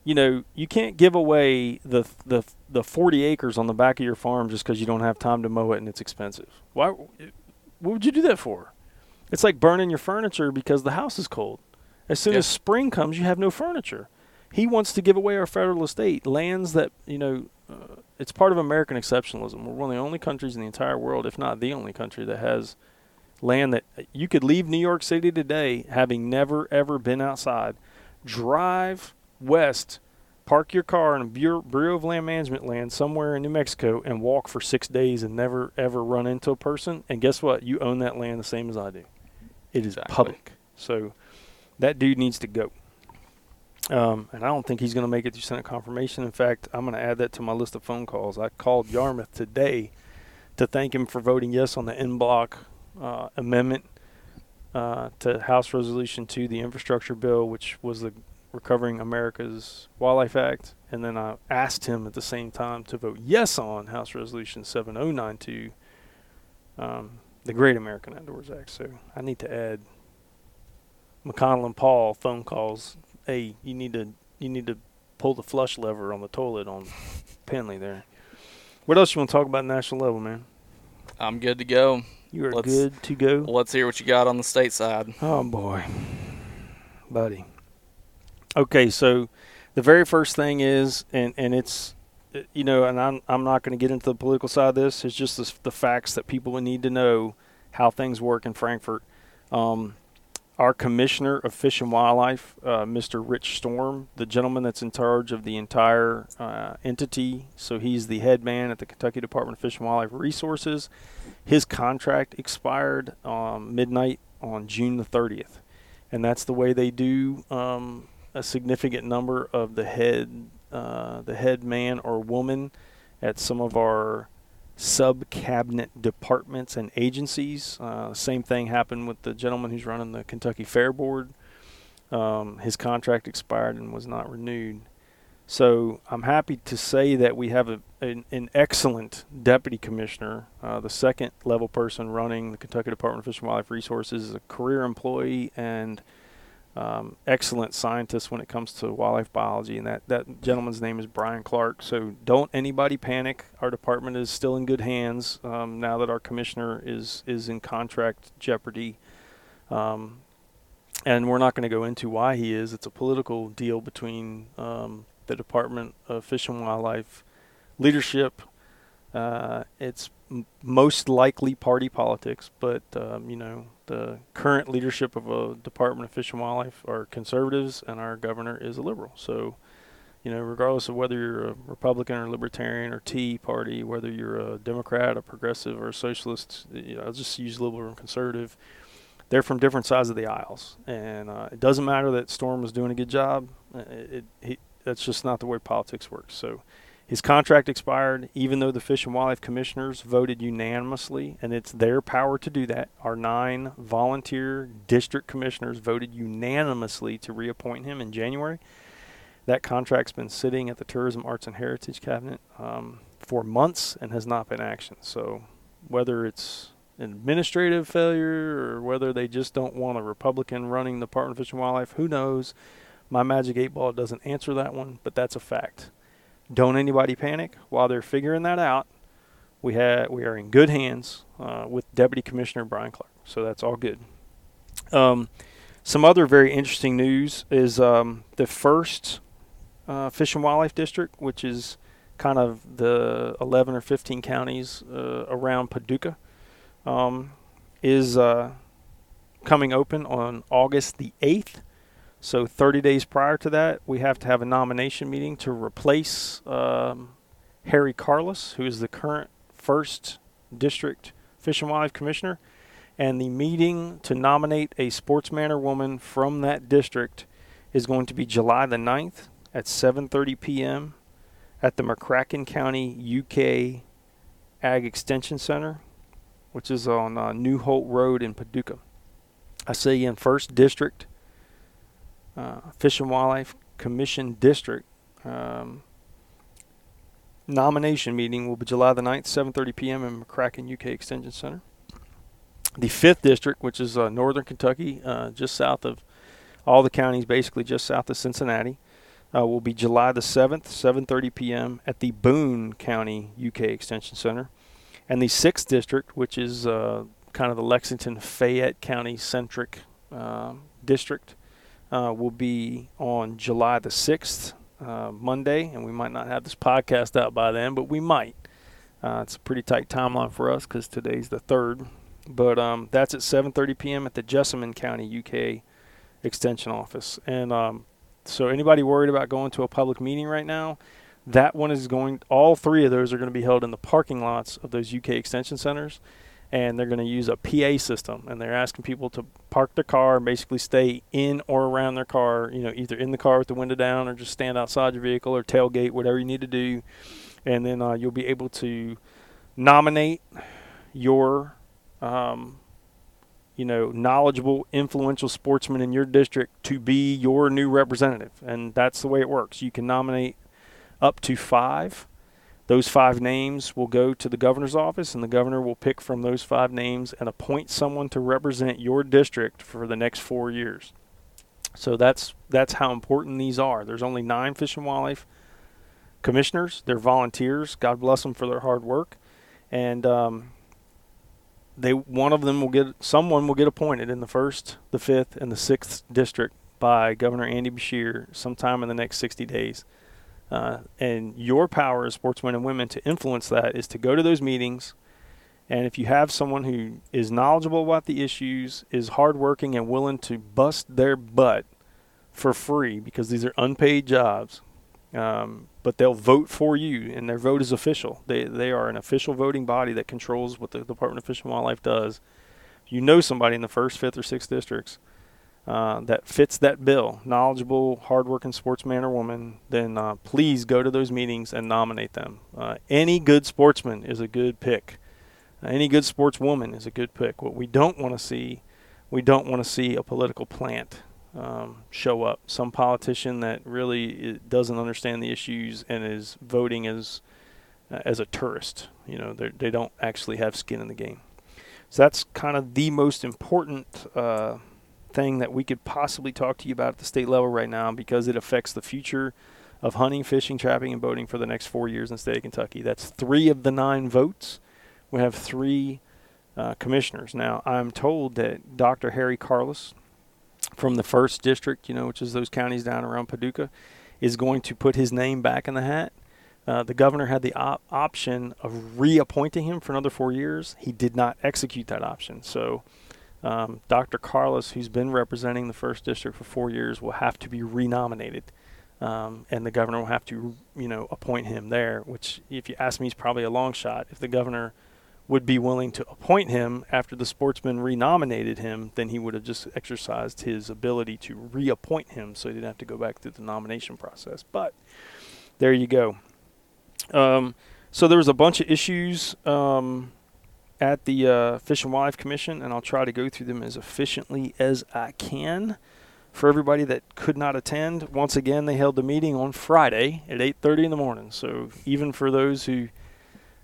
S2: You know, you can't give away the the the 40 acres on the back of your farm just because you don't have time to mow it and it's expensive. Why? What would you do that for? It's like burning your furniture because the house is cold. As soon
S3: Yeah.
S2: as spring comes, you have no furniture. He wants to give away our federal estate, lands that you know. Uh, it's part of American exceptionalism. We're one of the only countries in the entire world, if not the only country, that has land that you could leave New York City today, having never ever been outside, drive west, park your car in a Bureau, Bureau of Land Management land somewhere in New Mexico, and walk for six days and never ever run into a person. And guess what? You own that land the same as I do. It is
S3: Exactly.
S2: public. So that dude needs to go. Um, and I don't think he's going to make it through Senate confirmation. In fact, I'm going to add that to my list of phone calls. I called Yarmuth today to thank him for voting yes on the en bloc uh, amendment uh, to House Resolution 2, the infrastructure bill, which was the Recovering America's Wildlife Act. And then I asked him at the same time to vote yes on House Resolution 7092, um, the Great American Outdoors Act. So I need to add McConnell and Paul phone calls. Hey, you need to you need to pull the flush lever on the toilet on Pendley there. What else you want to talk about national level, man?
S3: I'm good to go.
S2: You are
S3: Let's-
S2: good to go.
S3: Let's hear what you got on the state side.
S2: Oh boy, buddy. Okay, so the very first thing is, and and it's, uh, you know, and I'm I'm not going to get into the political side of this. It's just the, the facts that people would need to know how things work in Frankfort. Um, our commissioner of fish and wildlife, uh, Mr. Rich Storm, the gentleman that's in charge of the entire uh, entity, so he's the head man at the Kentucky Department of Fish and Wildlife Resources. His contract expired um, midnight on June the 30th, and that's the way they do um, a significant number of the head, uh, the head man or woman at some of our sub cabinet departments and agencies. Uh, same thing happened with the gentleman who's running the Kentucky Fair Board. Um, his contract expired and was not renewed. So I'm happy to say that we have a, an, an excellent deputy commissioner, uh, the second level person running the Kentucky Department of Fish and Wildlife Resources, is a career employee and um, excellent scientist when it comes to wildlife biology, and that, that gentleman's name is Brian Clark. So don't anybody panic. Our department is still in good hands um, now that our commissioner is is in contract jeopardy. Um, and we're not going to go into why he is. It's a political deal between um, the Department of Fish and Wildlife leadership. Uh, it's m- most likely party politics, but um, you know the current leadership of a Department of Fish and Wildlife are conservatives, and our governor is a liberal. So, you know, regardless of whether you're a Republican or Libertarian or Tea Party, whether you're a Democrat, a progressive, or a socialist, you know, I'll just use liberal and conservative. They're from different sides of the aisles, and uh, it doesn't matter that Storm was doing a good job. Uh, It, it, he, that's just not the way politics works. So, his contract expired, even though the Fish and Wildlife Commissioners voted unanimously, and it's their power to do that. Our nine volunteer district commissioners voted unanimously to reappoint him in January. That contract's been sitting at the Tourism, Arts, and Heritage Cabinet um, for months and has not been actioned. So, whether it's an administrative failure or whether they just don't want a Republican running the Department of Fish and Wildlife, who knows? My magic eight ball doesn't answer that one, but that's a fact don't anybody panic while they're figuring that out. We have we are in good hands uh, with Deputy Commissioner Brian Clark, so that's all good. Um, some other very interesting news is um, the first uh, Fish and Wildlife District, which is kind of the 11 or 15 counties uh, around Paducah, um, is uh, coming open on August the 8th. So 30 days prior to that, we have to have a nomination meeting to replace um, Harry Carlos, who is the current first district fish and wildlife commissioner. And the meeting to nominate a sportsman or woman from that district is going to be July the 9th at 7:30 p.m. at the McCracken County UK Ag Extension Center, which is on uh, New Holt Road in Paducah. I see in First District, uh, Fish and Wildlife Commission District. Um, nomination meeting will be July the 9th, 7:30 p.m. in McCracken UK Extension Center. The fifth district, which is uh, northern Kentucky, uh, just south of all the counties, basically just south of Cincinnati, uh, will be July the 7th, 7:30 p.m. at the Boone County UK Extension Center. And the sixth district, which is uh, kind of the Lexington Fayette County centric uh, district, uh, will be on July the 6th, uh, Monday, and we might not have this podcast out by then, but we might. Uh, it's a pretty tight timeline for us because today's the third, but um, that's at 7:30 p.m. at the Jessamine County UK Extension Office. And um, so, anybody worried about going to a public meeting right now? That one is going. All three of those are going to be held in the parking lots of those UK Extension Centers and they're going to use a PA system and they're asking people to park their car and basically stay in or around their car, you know, either in the car with the window down or just stand outside your vehicle or tailgate, whatever you need to do. And then uh, you'll be able to nominate your, um, you know, knowledgeable, influential sportsman in your district to be your new representative. And that's the way it works. You can nominate up to five those five names will go to the governor's office, and the governor will pick from those five names and appoint someone to represent your district for the next four years. So that's that's how important these are. There's only nine fish and wildlife commissioners. They're volunteers. God bless them for their hard work, and um, they one of them will get someone will get appointed in the first, the fifth, and the sixth district by Governor Andy Beshear sometime in the next 60 days. Uh, and your power as sportsmen and women to influence that is to go to those meetings. And if you have someone who is knowledgeable about the issues, is hardworking, and willing to bust their butt for free because these are unpaid jobs, um, but they'll vote for you, and their vote is official. They they are an official voting body that controls what the Department of Fish and Wildlife does. You know somebody in the first, fifth, or sixth districts, uh, that fits that bill, knowledgeable, hardworking sportsman or woman, then uh, please go to those meetings and nominate them. Uh, any good sportsman is a good pick. Uh, any good sportswoman is a good pick. What we don't want to see, we don't want to see a political plant um, show up. Some politician that really doesn't understand the issues and is voting as uh, as a tourist. You know, they don't actually have skin in the game. So that's kind of the most important thing that we could possibly talk to you about at the state level right now because it affects the future of hunting, fishing, trapping, and boating for the next four years in the state of Kentucky. That's three of the nine votes. We have three uh, commissioners. Now, I'm told that Dr. Harry Carlos from the first district, you know, which is those counties down around Paducah, is going to put his name back in the hat. Uh, the governor had the op- option of reappointing him for another four years. He did not execute that option. So, um, Dr. Carlos, who's been representing the first district for four years, will have to be renominated, um, and the governor will have to, you know, appoint him there. Which, if you ask me, is probably a long shot. If the governor would be willing to appoint him after the sportsman renominated him, then he would have just exercised his ability to reappoint him, so he didn't have to go back through the nomination process. But there you go. Um, so there was a bunch of issues. Um, at the uh, Fish and Wildlife Commission, and I'll try to go through them as efficiently as I can. For everybody that could not attend, once again they held the meeting on Friday at 8:30 in the morning. So even for those who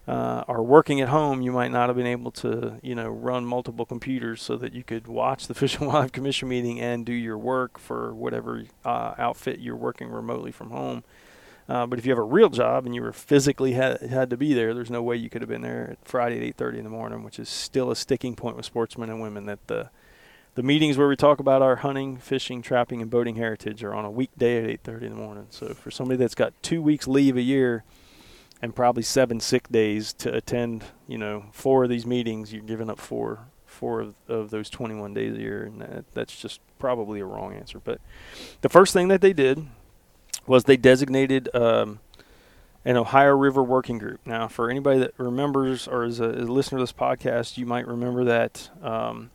S2: uh, are working at home, you might not have been able to, you know, run multiple computers so that you could watch the Fish and Wildlife Commission meeting and do your work for whatever uh, outfit you're working remotely from home. Uh, but if you have a real job and you were physically had, had to be there, there's no way you could have been there at Friday at 8:30 in the morning, which is still a sticking point with sportsmen and women that the the meetings where we talk about our hunting, fishing, trapping, and boating heritage are on a weekday at 8:30 in the morning. So for somebody that's got two weeks leave a year and probably seven sick days to attend, you know, four of these meetings, you're giving up four four of, of those 21 days a year, and that, that's just probably a wrong answer. But the first thing that they did was they designated um, an Ohio River Working Group. Now, for anybody that remembers or is a, is a listener to this podcast, you might remember that um,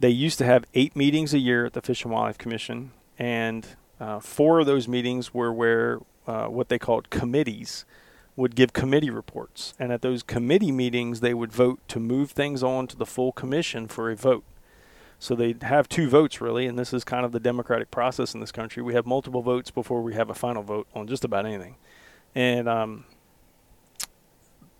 S2: they used to have eight meetings a year at the Fish and Wildlife Commission, and uh, four of those meetings were where uh, what they called committees would give committee reports. And at those committee meetings, they would vote to move things on to the full commission for a vote. So they have two votes really, and this is kind of the democratic process in this country. We have multiple votes before we have a final vote on just about anything, and um,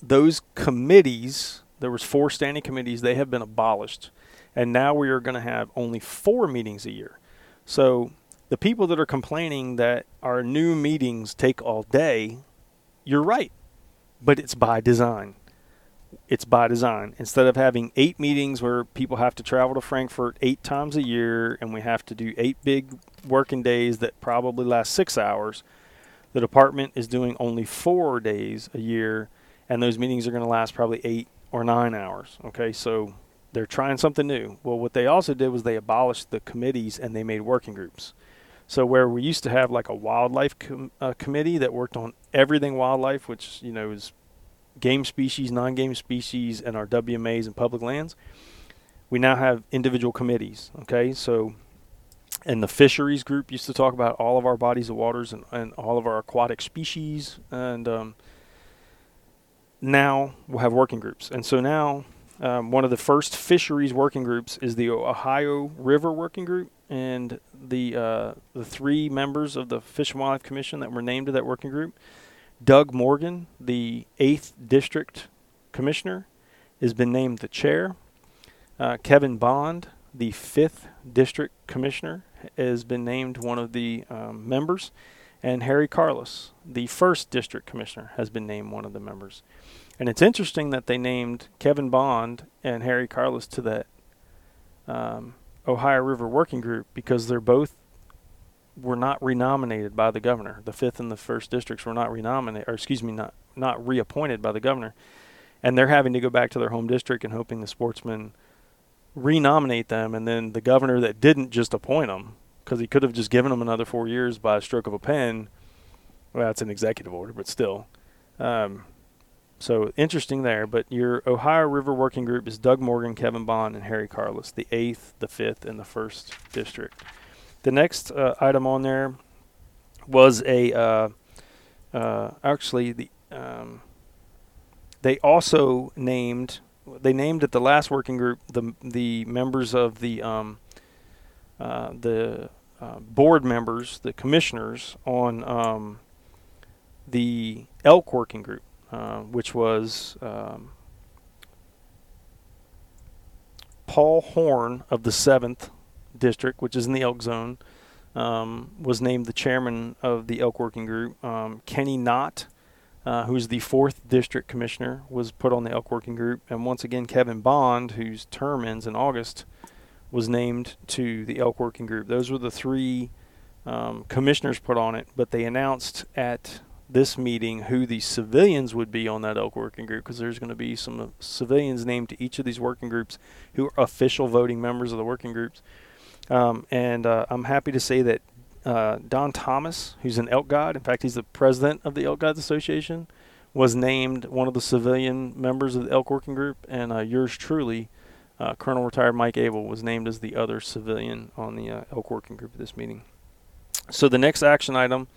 S2: those committees, there was four standing committees, they have been abolished, and now we are going to have only four meetings a year. So the people that are complaining that our new meetings take all day, you're right, but it's by design. It's by design. Instead of having eight meetings where people have to travel to Frankfort eight times a year and we have to do eight big working days that probably last six hours, the department is doing only four days a year, and those meetings are going to last probably eight or nine hours. Okay, so they're trying something new. Well, what they also did was they abolished the committees and they made working groups. So where we used to have like a wildlife com- uh, committee that worked on everything wildlife, which you know is game species, non-game species, and our WMAs and public lands, we now have individual committees. Okay, so and the fisheries group used to talk about all of our bodies of waters and, and all of our aquatic species, and um, now we'll have working groups. And so now um, one of the first fisheries working groups is the Ohio River Working Group, and the uh, the three members of the Fish and Wildlife Commission that were named to that working group, Doug Morgan, the eighth district commissioner, has been named the chair. Uh, Kevin Bond, the fifth district commissioner, has been named one of the um, members, and Harry Carlos, the first district commissioner, has been named one of the members. And it's interesting that they named Kevin Bond and Harry Carlos to that um, Ohio River Working Group because they're both were not renominated by the governor. The fifth and the first districts were not renominated, or excuse me, not not reappointed by the governor, and they're having to go back to their home district and hoping the sportsmen renominate them, and then the governor that didn't just appoint them because he could have just given them another four years by a stroke of a pen. Well, that's an executive order, but still. Um, so interesting there. But your Ohio River Working Group is Doug Morgan, Kevin Bond, and Harry Carlos, the eighth, the fifth, and the first district. The next uh, item on there was a uh, uh, actually the um, they also named they named at the last working group the the members of the um, uh, the uh, board members, the commissioners on um, the elk working group. Uh, which was um, Paul Horn of the 7th District, which is in the Elk Zone, um, was named the chairman of the Elk Working Group. Um, Kenny Knott, uh, who's the 4th District Commissioner, was put on the Elk Working Group. And once again, Kevin Bond, whose term ends in August, was named to the Elk Working Group. Those were the three um, commissioners put on it, but they announced at this meeting who the civilians would be on that elk working group because there's going to be some civilians named to each of these working groups who are official voting members of the working groups. Um, and uh, I'm happy to say that uh, Don Thomas, who's an elk guide, in fact, he's the president of the Elk Guides Association, was named one of the civilian members of the elk working group. And uh, yours truly, uh, Colonel retired Mike Abel, was named as the other civilian on the uh, elk working group at this meeting. So the next action item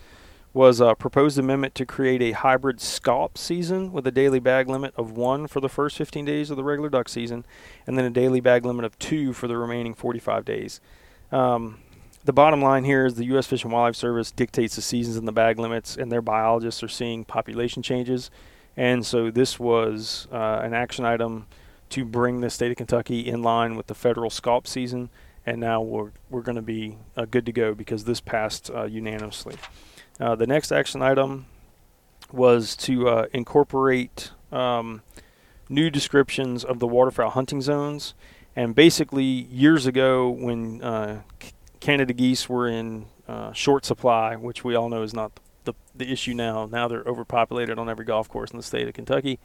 S2: was a proposed amendment to create a hybrid scaup season with a daily bag limit of one for the first 15 days of the regular duck season, and then a daily bag limit of two for the remaining 45 days. Um, the bottom line here is the U.S. Fish and Wildlife Service dictates the seasons and the bag limits, and their biologists are seeing population changes. And so this was uh, an action item to bring the state of Kentucky in line with the federal scaup season, and now we're, we're going to be uh, good to go because this passed uh, unanimously. Uh, the next action item was to uh, incorporate um, new descriptions of the waterfowl hunting zones. And basically, years ago, when uh, Canada geese were in uh, short supply, which we all know is not the, the issue now, now they're overpopulated on every golf course in the state of Kentucky.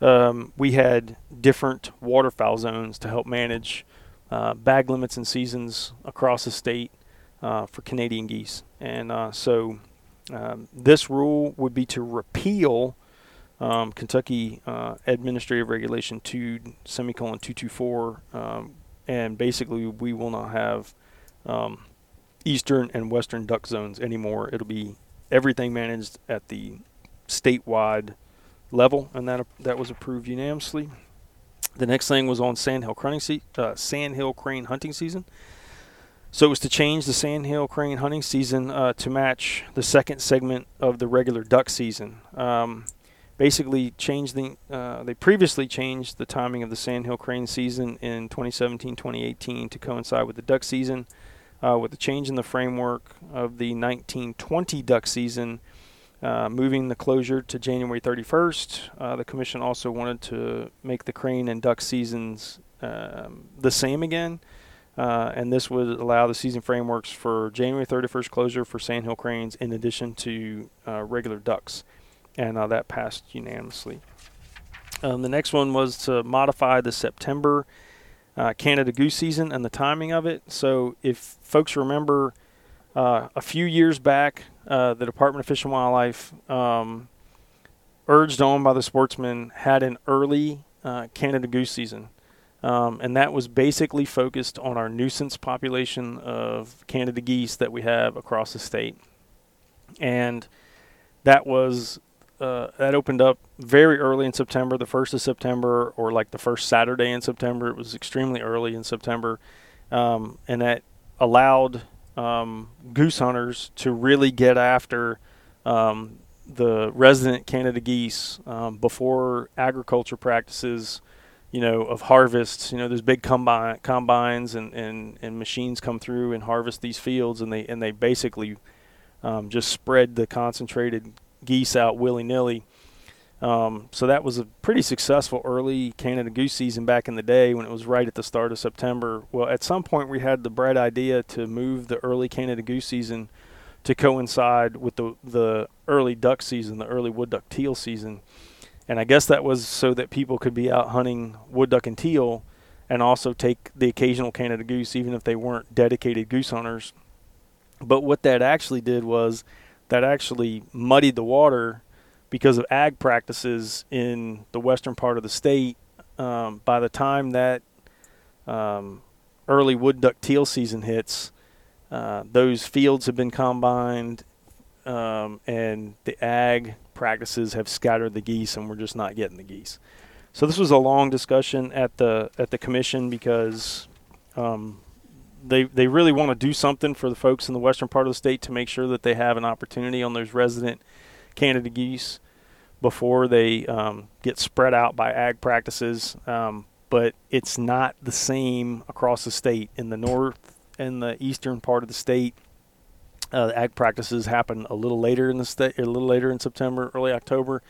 S2: Um, we had different waterfowl zones to help manage uh, bag limits and seasons across the state uh, for Canadian geese. And uh, so um, this rule would be to repeal um, Kentucky uh, Administrative Regulation 2 semicolon 224. Um, and basically, we will not have um, eastern and western duck zones anymore. It'll be everything managed at the statewide level, and that that was approved unanimously. The next thing was on sandhill uh, sandhill crane hunting season. So it was to change the sandhill crane hunting season uh, to match the second segment of the regular duck season. Um, basically, changed the uh, they previously changed the timing of the sandhill crane season in 2017-2018 to coincide with the duck season. Uh, with the change in the framework of the 1920 duck season, uh, moving the closure to January 31st. Uh, the commission also wanted to make the crane and duck seasons um, the same again, uh, and this would allow the season frameworks for January 31st closure for sandhill cranes in addition to uh, regular ducks, and uh, that passed unanimously. Um, the next one was to modify the September uh, Canada goose season and the timing of it. So, if folks remember, uh, a few years back, uh, the Department of Fish and Wildlife, um, urged on by the sportsmen, had an early Canada goose season. Um, and that was basically focused on our nuisance population of Canada geese that we have across the state. And that was uh, that opened up very early in September, the first of September, or like the first Saturday in September. It was extremely early in September, um, and that allowed um, goose hunters to really get after um, the resident Canada geese um, before agriculture practices, you know, of harvests. You know, there's big combine combines and, and, and machines come through and harvest these fields, and they and they basically um, just spread the concentrated geese out willy nilly. Um, so that was a pretty successful early Canada goose season back in the day when it was right at the start of September. Well, at some point we had the bright idea to move the early Canada goose season to coincide with the the early duck season, the early wood duck teal season. And I guess that was so that people could be out hunting wood duck and teal and also take the occasional Canada goose even if they weren't dedicated goose hunters. But what that actually did was that actually muddied the water because of ag practices in the western part of the state. Um, by the time that um, early wood duck teal season hits, uh, those fields have been combined, um, and the ag practices have scattered the geese, and we're just not getting the geese. So this was a long discussion at the at the commission because um, they they really want to do something for the folks in the western part of the state to make sure that they have an opportunity on those resident Canada geese before they um, get spread out by ag practices. Um, but it's not the same across the state. In the north and the eastern part of the state, uh, ag practices happen a little later in the state, a little later in September, early October,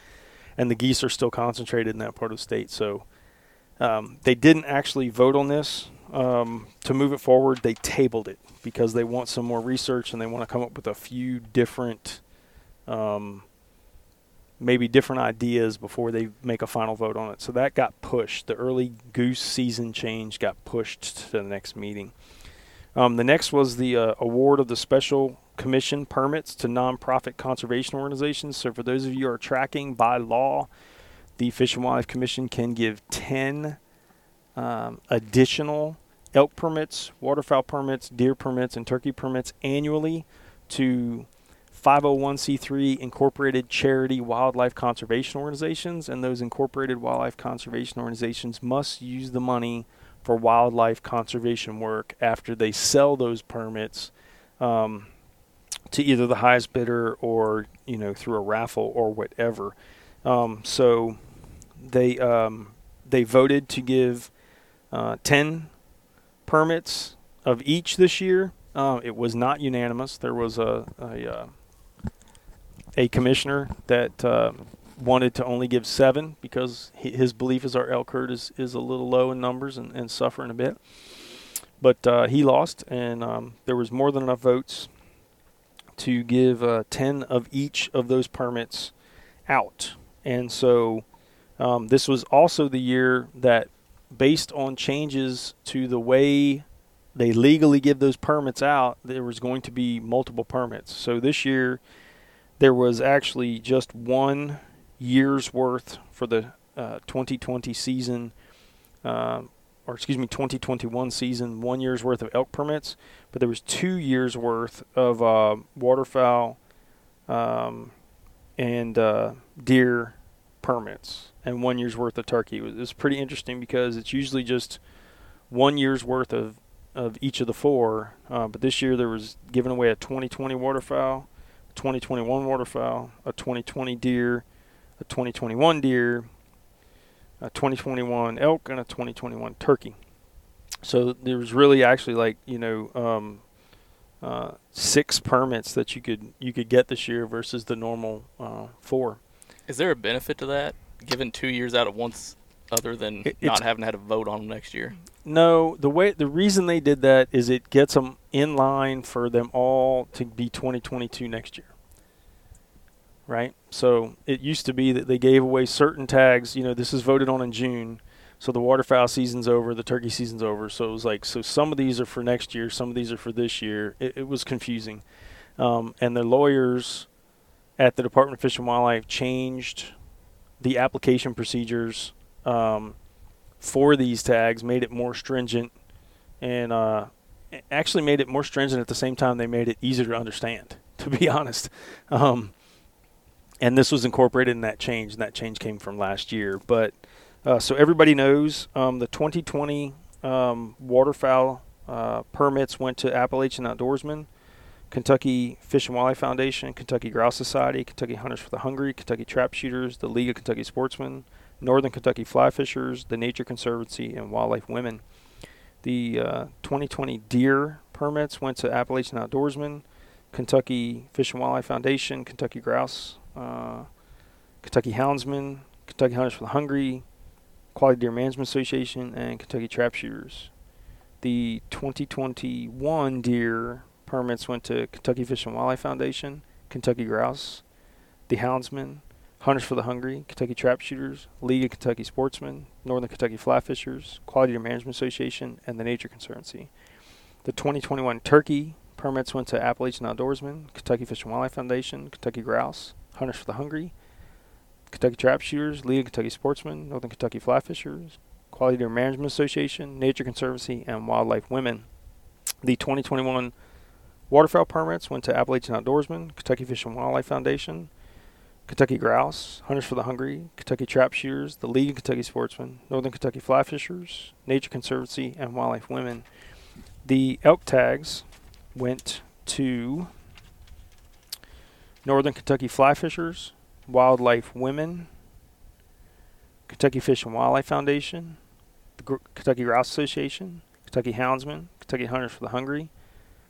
S2: and the geese are still concentrated in that part of the state. So um, they didn't actually vote on this um, to move it forward. They tabled it because they want some more research and they want to come up with a few different, um, maybe different ideas before they make a final vote on it. So that got pushed. The early goose season change got pushed to the next meeting. Um, the next was the uh, award of the special commission permits to nonprofit conservation organizations. So, for those of you who are tracking by law, the Fish and Wildlife Commission can give 10 um, additional elk permits, waterfowl permits, deer permits, and turkey permits annually to 501c3 incorporated charity wildlife conservation organizations. And those incorporated wildlife conservation organizations must use the money for wildlife conservation work after they sell those permits um, to either the highest bidder or you know through a raffle or whatever. Um, so they um, they voted to give uh, ten permits of each this year. Uh, it was not unanimous. There was a a, uh, a commissioner that uh, wanted to only give seven because his belief is our elk herd is, is a little low in numbers and, and suffering a bit. But uh, he lost, and um, there was more than enough votes to give uh, 10 of each of those permits out. And so um, this was also the year that, based on changes to the way they legally give those permits out, there was going to be multiple permits. So this year, there was actually just one year's worth for the uh, 2020 season, uh, or excuse me, 2021 season, one year's worth of elk permits, but there was two years worth of uh, waterfowl um, and uh, deer permits. and one year's worth of turkey. It was, it was pretty interesting because it's usually just one year's worth of of each of the four. Uh, but this year there was giving away a 2020 waterfowl, 2021 waterfowl, a 2020 deer, a 2021 deer, a 2021 elk, and a 2021 turkey. So there was really actually like you know um, uh, six permits that you could you could get this year versus the normal uh, four.
S3: Is there a benefit to that, given two years out at once, other than
S2: It-
S3: not having had a vote on them next year?
S2: No, the way the reason they did that is it gets them in line for them all to be 2022 next year. Right? So it used to be that they gave away certain tags, you know, this is voted on in June. So the waterfowl season's over, the turkey season's over. So it was like so some of these are for next year, some of these are for this year. It, it was confusing. Um, and the lawyers at the Department of Fish and Wildlife changed the application procedures um, for these tags, made it more stringent, and uh, actually made it more stringent at the same time they made it easier to understand. To be honest, um, and this was incorporated in that change, and that change came from last year. But uh, so everybody knows um, the 2020 um, waterfowl uh, permits went to Appalachian Outdoorsmen, Kentucky Fish and Wildlife Foundation, Kentucky Grouse Society, Kentucky Hunters for the Hungry, Kentucky Trap Shooters, the League of Kentucky Sportsmen, Northern Kentucky Fly Fishers, the Nature Conservancy, and Wildlife Women. The uh, 2020 deer permits went to Appalachian Outdoorsmen, Kentucky Fish and Wildlife Foundation, Kentucky Grouse, uh, Kentucky Houndsmen, Kentucky Hunters for the Hungry, Quality Deer Management Association, and Kentucky Trap Shooters. The 2021 deer permits went to Kentucky Fish and Wildlife Foundation, Kentucky Grouse, the Houndsmen, Hunters for the Hungry, Kentucky Trap Shooters, League of Kentucky Sportsmen, Northern Kentucky Fly Fishers, Quality Deer Management Association, and the Nature Conservancy. The 2021 turkey permits went to Appalachian Outdoorsmen, Kentucky Fish and Wildlife Foundation, Kentucky Grouse, Hunters for the Hungry, Kentucky Trap Shooters, League of Kentucky Sportsmen, Northern Kentucky Fly Fishers, Quality Deer Management Association, Nature Conservancy, and Wildlife Women. The 2021 waterfowl permits went to Appalachian Outdoorsman, Kentucky Fish and Wildlife Foundation, Kentucky Grouse, Hunters for the Hungry, Kentucky Trap Shooters, the League of Kentucky Sportsmen, Northern Kentucky Fly Fishers, Nature Conservancy, and Wildlife Women. The elk tags went to Northern Kentucky Fly Fishers, Wildlife Women, Kentucky Fish and Wildlife Foundation, the Gr- Kentucky Grouse Association, Kentucky Houndsmen, Kentucky Hunters for the Hungry,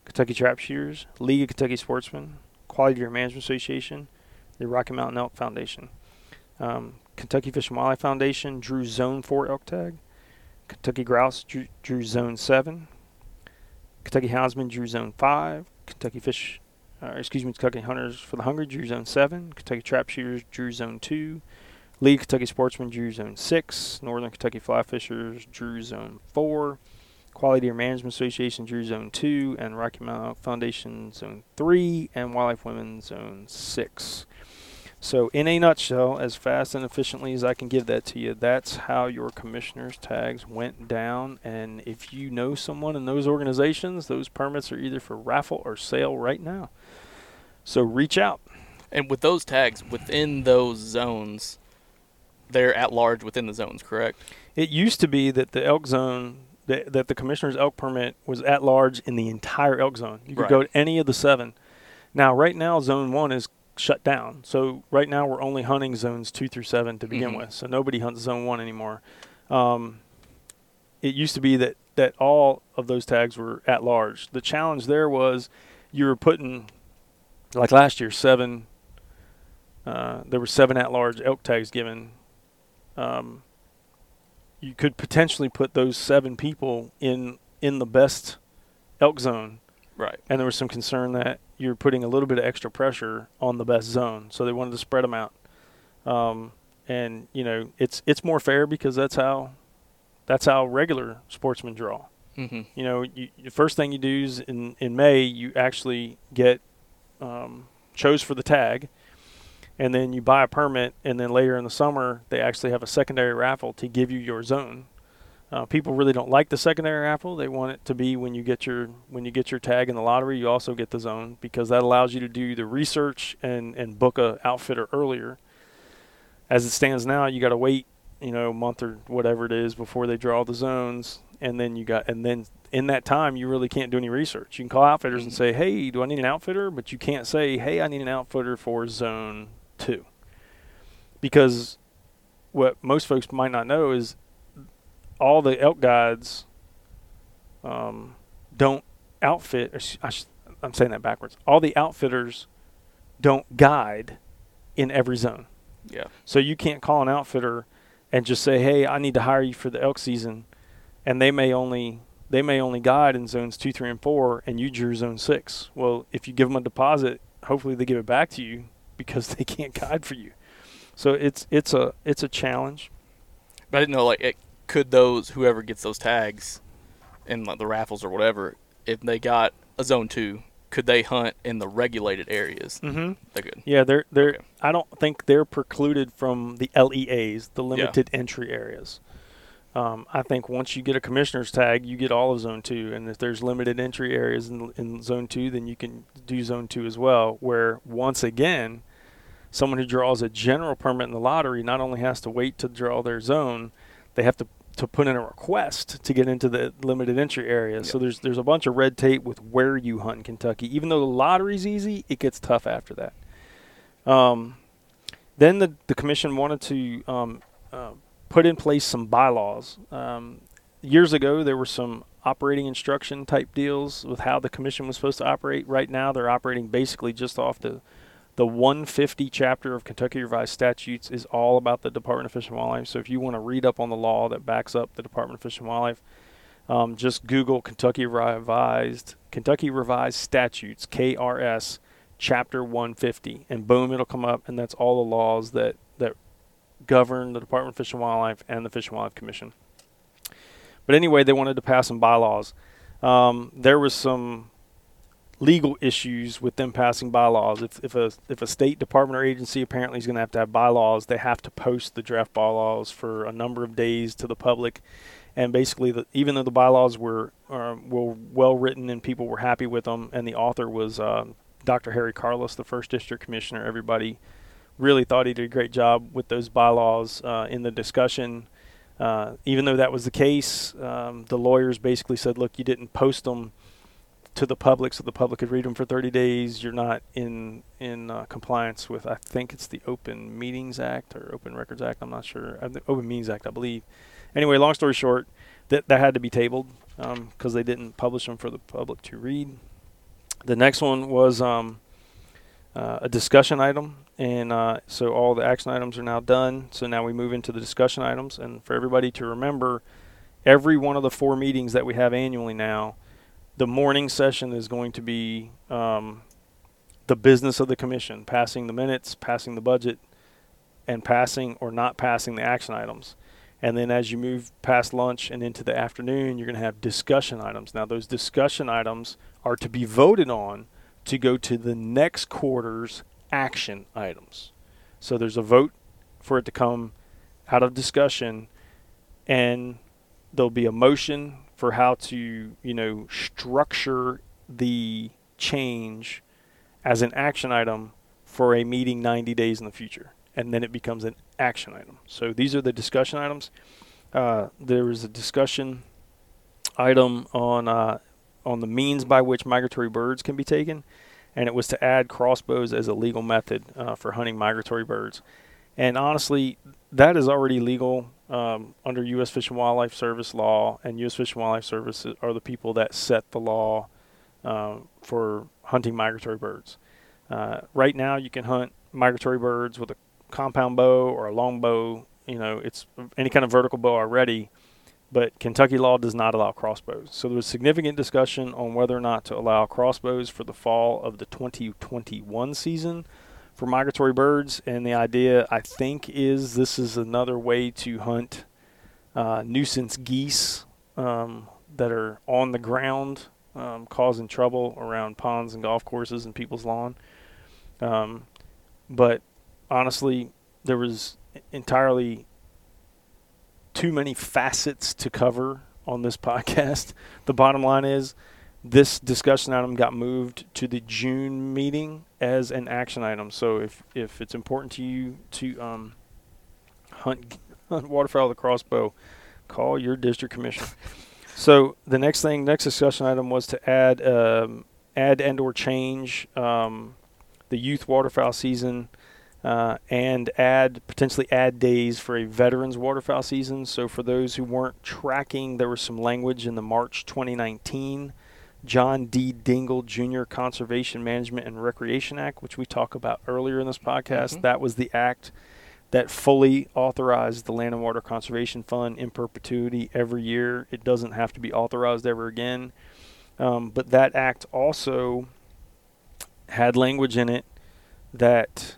S2: Kentucky Trap Shooters, League of Kentucky Sportsmen, Quality Deer Management Association, the Rocky Mountain Elk Foundation. Um, Kentucky Fish and Wildlife Foundation drew Zone 4 elk tag. Kentucky Grouse drew, drew Zone 7. Kentucky Houndsman drew Zone 5. Kentucky Fish, uh, excuse me, Kentucky Hunters for the Hungry drew Zone 7. Kentucky Trap Shooters drew Zone 2. League Kentucky Sportsmen drew Zone 6. Northern Kentucky Fly Fishers drew Zone 4. Quality Deer Management Association drew Zone 2. And Rocky Mountain Foundation Zone 3. And Wildlife Women Zone 6. So, in a nutshell, as fast and efficiently as I can give that to you, that's how your commissioner's tags went down. And if you know someone in those organizations, those permits are either for raffle or sale right now. So, reach out.
S3: And with those tags within those zones, they're at large within the zones, correct?
S2: It used to be that the elk zone, that, that the commissioner's elk permit was at large in the entire elk zone. You could
S3: Right.
S2: go to any of the seven. Now, right now, zone one is shut down. So right now, we're only hunting zones two through seven to begin
S3: Mhm.
S2: with. So nobody hunts zone one anymore. Um, it used to be that that all of those tags were at large. The challenge there was you were putting, like last year, seven. Uh, there were seven at large elk tags given. Um, you could potentially put those seven people in in the best elk zone
S3: Right.
S2: and there was some concern that you're putting a little bit of extra pressure on the best zone, so they wanted to spread them out. Um, and you know, it's it's more fair because that's how that's how regular sportsmen draw.
S3: Mm-hmm.
S2: You know, you, the first thing you do is in in May you actually get um, chose for the tag, and then you buy a permit, and then later in the summer they actually have a secondary raffle to give you your zone. Uh, people really don't like the secondary raffle. They want it to be when you get your when you get your tag in the lottery, you also get the zone because that allows you to do the research and and book a outfitter earlier. as it stands now, you got to wait, you know, a month or whatever it is before they draw the zones, and then you got, and then in that time, you really can't do any research. You can call outfitters and say, "Hey, do I need an outfitter?" But you can't say, "Hey, I need an outfitter for zone two. because what most folks might not know is all the elk guides um, don't outfit. I I'm saying that backwards. All the outfitters don't guide in every zone.
S3: Yeah.
S2: So you can't call an outfitter and just say, "Hey, I need to hire you for the elk season," and they may only they may only guide in zones two, three, and four, and you drew zone six. Well, if you give them a deposit, hopefully they give it back to you because they can't guide for you. So it's it's a it's a challenge.
S3: But I didn't know like it, could those whoever gets those tags in like the raffles or whatever, if they got a zone two, could they hunt in the regulated areas?
S2: Mm-hmm.
S3: They could.
S2: Yeah, they're they're.
S3: Okay.
S2: I don't think they're precluded from the LEAs, the limited entry areas. Um, I think once you get a commissioner's tag, you get all of Zone Two, and if there's limited entry areas in, in Zone Two, then you can do Zone Two as well. Where once again, someone who draws a general permit in the lottery not only has to wait to draw their zone, they have to to put in a request to get into the limited entry area. So there's there's a bunch of red tape with where you hunt in Kentucky. Even though the lottery's easy, it gets tough after that. Um, then the the commission wanted to um, uh, put in place some bylaws. Um, years ago, there were some operating instruction type deals with how the commission was supposed to operate. Right now, they're operating basically just off the the 150 chapter of Kentucky Revised Statutes is all about the Department of Fish and Wildlife. So if you want to read up on the law that backs up the Department of Fish and Wildlife, um, just Google Kentucky Revised Kentucky Revised Statutes (KRS) Chapter 150, and boom, it'll come up, and that's all the laws that that govern the Department of Fish and Wildlife and the Fish and Wildlife Commission. But anyway, they wanted to pass some bylaws. Um, there was some legal issues with them passing bylaws. If, if a if a state department or agency apparently is going to have to have bylaws, they have to post the draft bylaws for a number of days to the public. And basically, the, even though the bylaws were uh, were well written and people were happy with them, and the author was uh, Dr. Harry Carlos, the first district commissioner, everybody really thought he did a great job with those bylaws uh, in the discussion. Uh, even though that was the case, um, the lawyers basically said, "Look, you didn't post them to the public so the public could read them for 30 days. You're not in in uh, compliance with, I think it's the Open Meetings Act or Open Records Act. I'm not sure. Uh, the Open Meetings Act, I believe. Anyway, long story short, that that had to be tabled because they didn't publish them for the public to read. The next one was um, uh, a discussion item, and uh, so all the action items are now done. So now we move into the discussion items, and for everybody to remember, every one of the four meetings that we have annually now, the morning session is going to be um, the business of the commission, passing the minutes, passing the budget, and passing or not passing the action items. And then as you move past lunch and into the afternoon, you're going to have discussion items. Now, those discussion items are to be voted on to go to the next quarter's action items. So there's a vote for it to come out of discussion, and there'll be a motion for how to, you know, structure the change as an action item for a meeting 90 days in the future. And then it becomes an action item. So these are the discussion items. Uh, a discussion item on uh, on the means by which migratory birds can be taken, and it was to add crossbows as a legal method uh, for hunting migratory birds. And honestly, that is already legal um, under U.S. Fish and Wildlife Service law, and U.S. Fish and Wildlife Service are the people that set the law uh, for hunting migratory birds. Uh, right now, you can hunt migratory birds with a compound bow or a long bow. You know, it's any kind of vertical bow already, but Kentucky law does not allow crossbows. So there was significant discussion on whether or not to allow crossbows for the fall of the 2021 season for migratory birds. And the idea, I think, is this is another way to hunt uh, nuisance geese um, that are on the ground um, causing trouble around ponds and golf courses and people's lawn. Um, but honestly, there was entirely too many facets to cover on this podcast. The bottom line is this discussion item got moved to the June meeting as an action item. So if if it's important to you to um, hunt, hunt waterfowl with a crossbow, call your district commissioner. so the next thing, next discussion item was to add, um, add and or change um, the youth waterfowl season. Uh, and add potentially add days for a veterans waterfowl season. So for those who weren't tracking, there was some language in the March 2019 John D. Dingell Jr. Conservation Management and Recreation Act, which we talked about earlier in this podcast.
S3: Mhm.
S2: That was the act that fully authorized the Land and Water Conservation Fund in perpetuity every year. It doesn't have to be authorized ever again. Um, but that act also had language in it that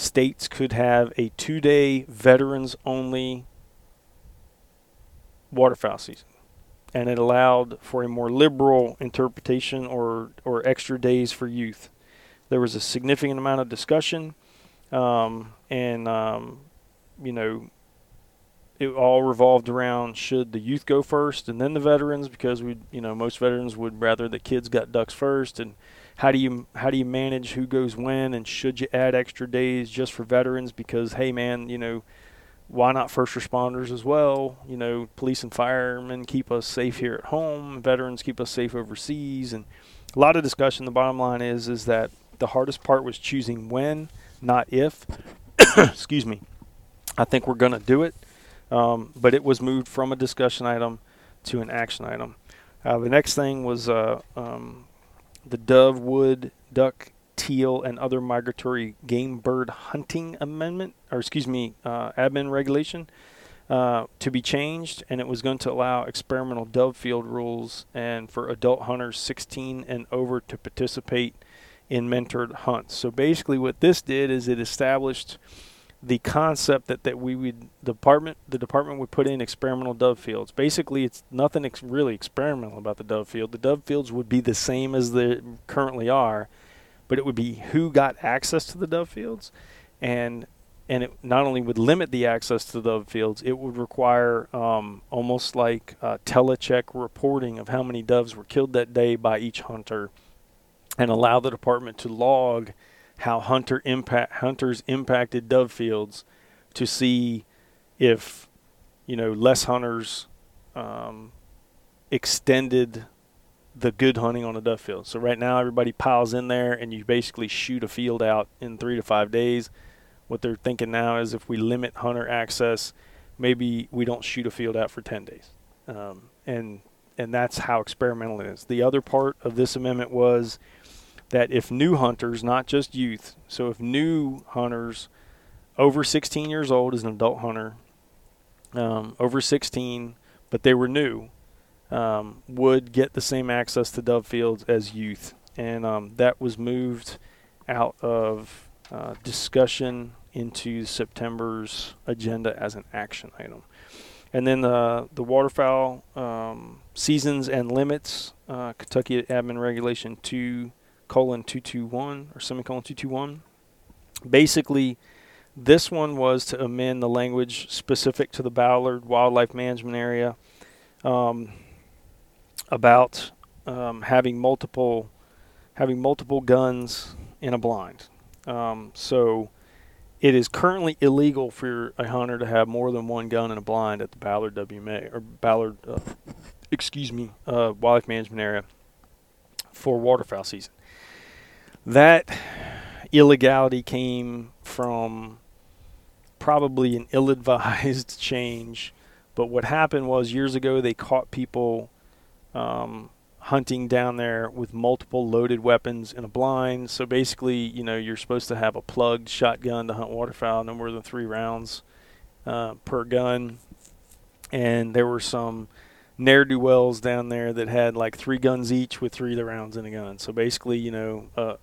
S2: states could have a two day veterans only waterfowl season. And it allowed for a more liberal interpretation or, or extra days for youth. There was a significant amount of discussion, um, and, um, you know, it all revolved around should the youth go first and then the veterans because we, you know, most veterans would rather the kids got ducks first, and how do you how do you manage who goes when and should you add extra days just for veterans? Because hey man you know why not first responders as well? You know police and firemen keep us safe here at home veterans keep us safe overseas. And a lot of discussion the bottom line is is that the hardest part was choosing when not if. Excuse me. I think we're going to do it. Um, but it was moved from a discussion item to an action item. Uh, the next thing was uh, um, the dove, wood, duck, teal, and other migratory game bird hunting amendment, or excuse me, uh, admin regulation, uh, to be changed, and it was going to allow experimental dove field rules and for adult hunters 16 and over to participate in mentored hunts. So basically, what this did is it established the concept that, that we would department the department would put in experimental dove fields. Basically, it's nothing ex- really experimental about the dove field. The dove fields would be the same as they currently are, but it would be who got access to the dove fields, and and it not only would limit the access to the dove fields, it would require um, almost like uh, telecheck reporting of how many doves were killed that day by each hunter, and allow the department to log how hunter impact hunters impacted dove fields to see if you know less hunters um, extended the good hunting on a dove field. So right now everybody piles in there and you basically shoot a field out in three to five days. What they're thinking now is if we limit hunter access, maybe we don't shoot a field out for ten days, um, and and that's how experimental it is. The other part of this amendment was that if new hunters, not just youth, so if new hunters over 16 years old as an adult hunter, um, over 16, but they were new, um, would get the same access to dove fields as youth. And um, that was moved out of uh, discussion into September's agenda as an action item. And then the the waterfowl um, seasons and limits, uh, Kentucky Admin Regulation two colon 221 or semicolon 221. Basically, this one was to amend the language specific to the Ballard Wildlife Management Area um, about um, having multiple having multiple guns in a blind. Um, so it is currently illegal for a hunter to have more than one gun in a blind at the Ballard WMA or Ballard, uh, excuse me, uh, Wildlife Management Area for waterfowl season that illegality came from probably an ill-advised change. But what happened was years ago they caught people um, hunting down there with multiple loaded weapons in a blind. So basically, you know, you're supposed to have a plugged shotgun to hunt waterfowl, no more than three rounds uh, per gun. And there were some ne'er do wells down there that had like three guns each with three of the rounds in a gun. So basically, you know, uh,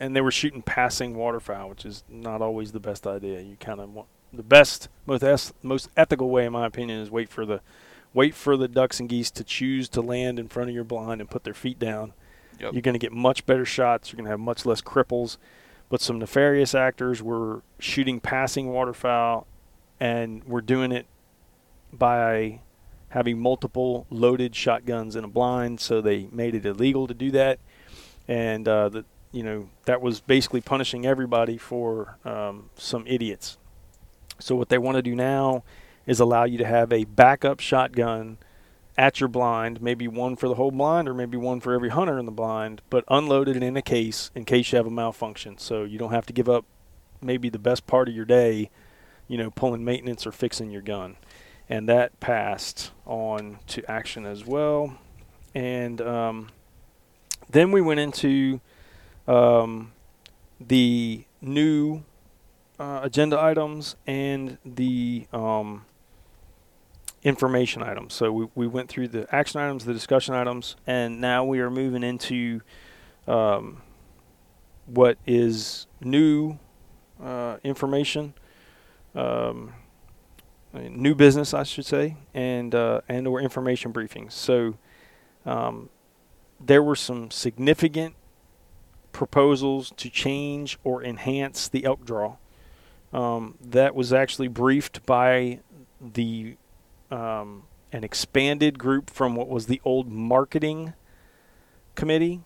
S2: and they were shooting passing waterfowl, which is not always the best idea. You kind of want the best, most es- most ethical way, in my opinion, is wait for the wait for the ducks and geese to choose to land in front of your blind and put their feet down.
S3: Yep.
S2: You're going to get much better shots. You're going to have much less cripples. But some nefarious actors were shooting passing waterfowl, and were doing it by having multiple loaded shotguns in a blind. So they made it illegal to do that, and uh, the you know that was basically punishing everybody for um, some idiots. So what they want to do now is allow you to have a backup shotgun at your blind, maybe one for the whole blind or maybe one for every hunter in the blind, but unloaded and in a case in case you have a malfunction. So you don't have to give up maybe the best part of your day, you know, pulling maintenance or fixing your gun. And that passed on to action as well. And um, then we went into um, the new uh, agenda items and the um, information items. So we, we went through the action items, the discussion items, and now we are moving into um, what is new uh, information, um, new business, I should say, and uh, and or information briefings. So um, there were some significant proposals to change or enhance the elk draw. Um, that was actually briefed by the um, an expanded group from what was the old marketing committee.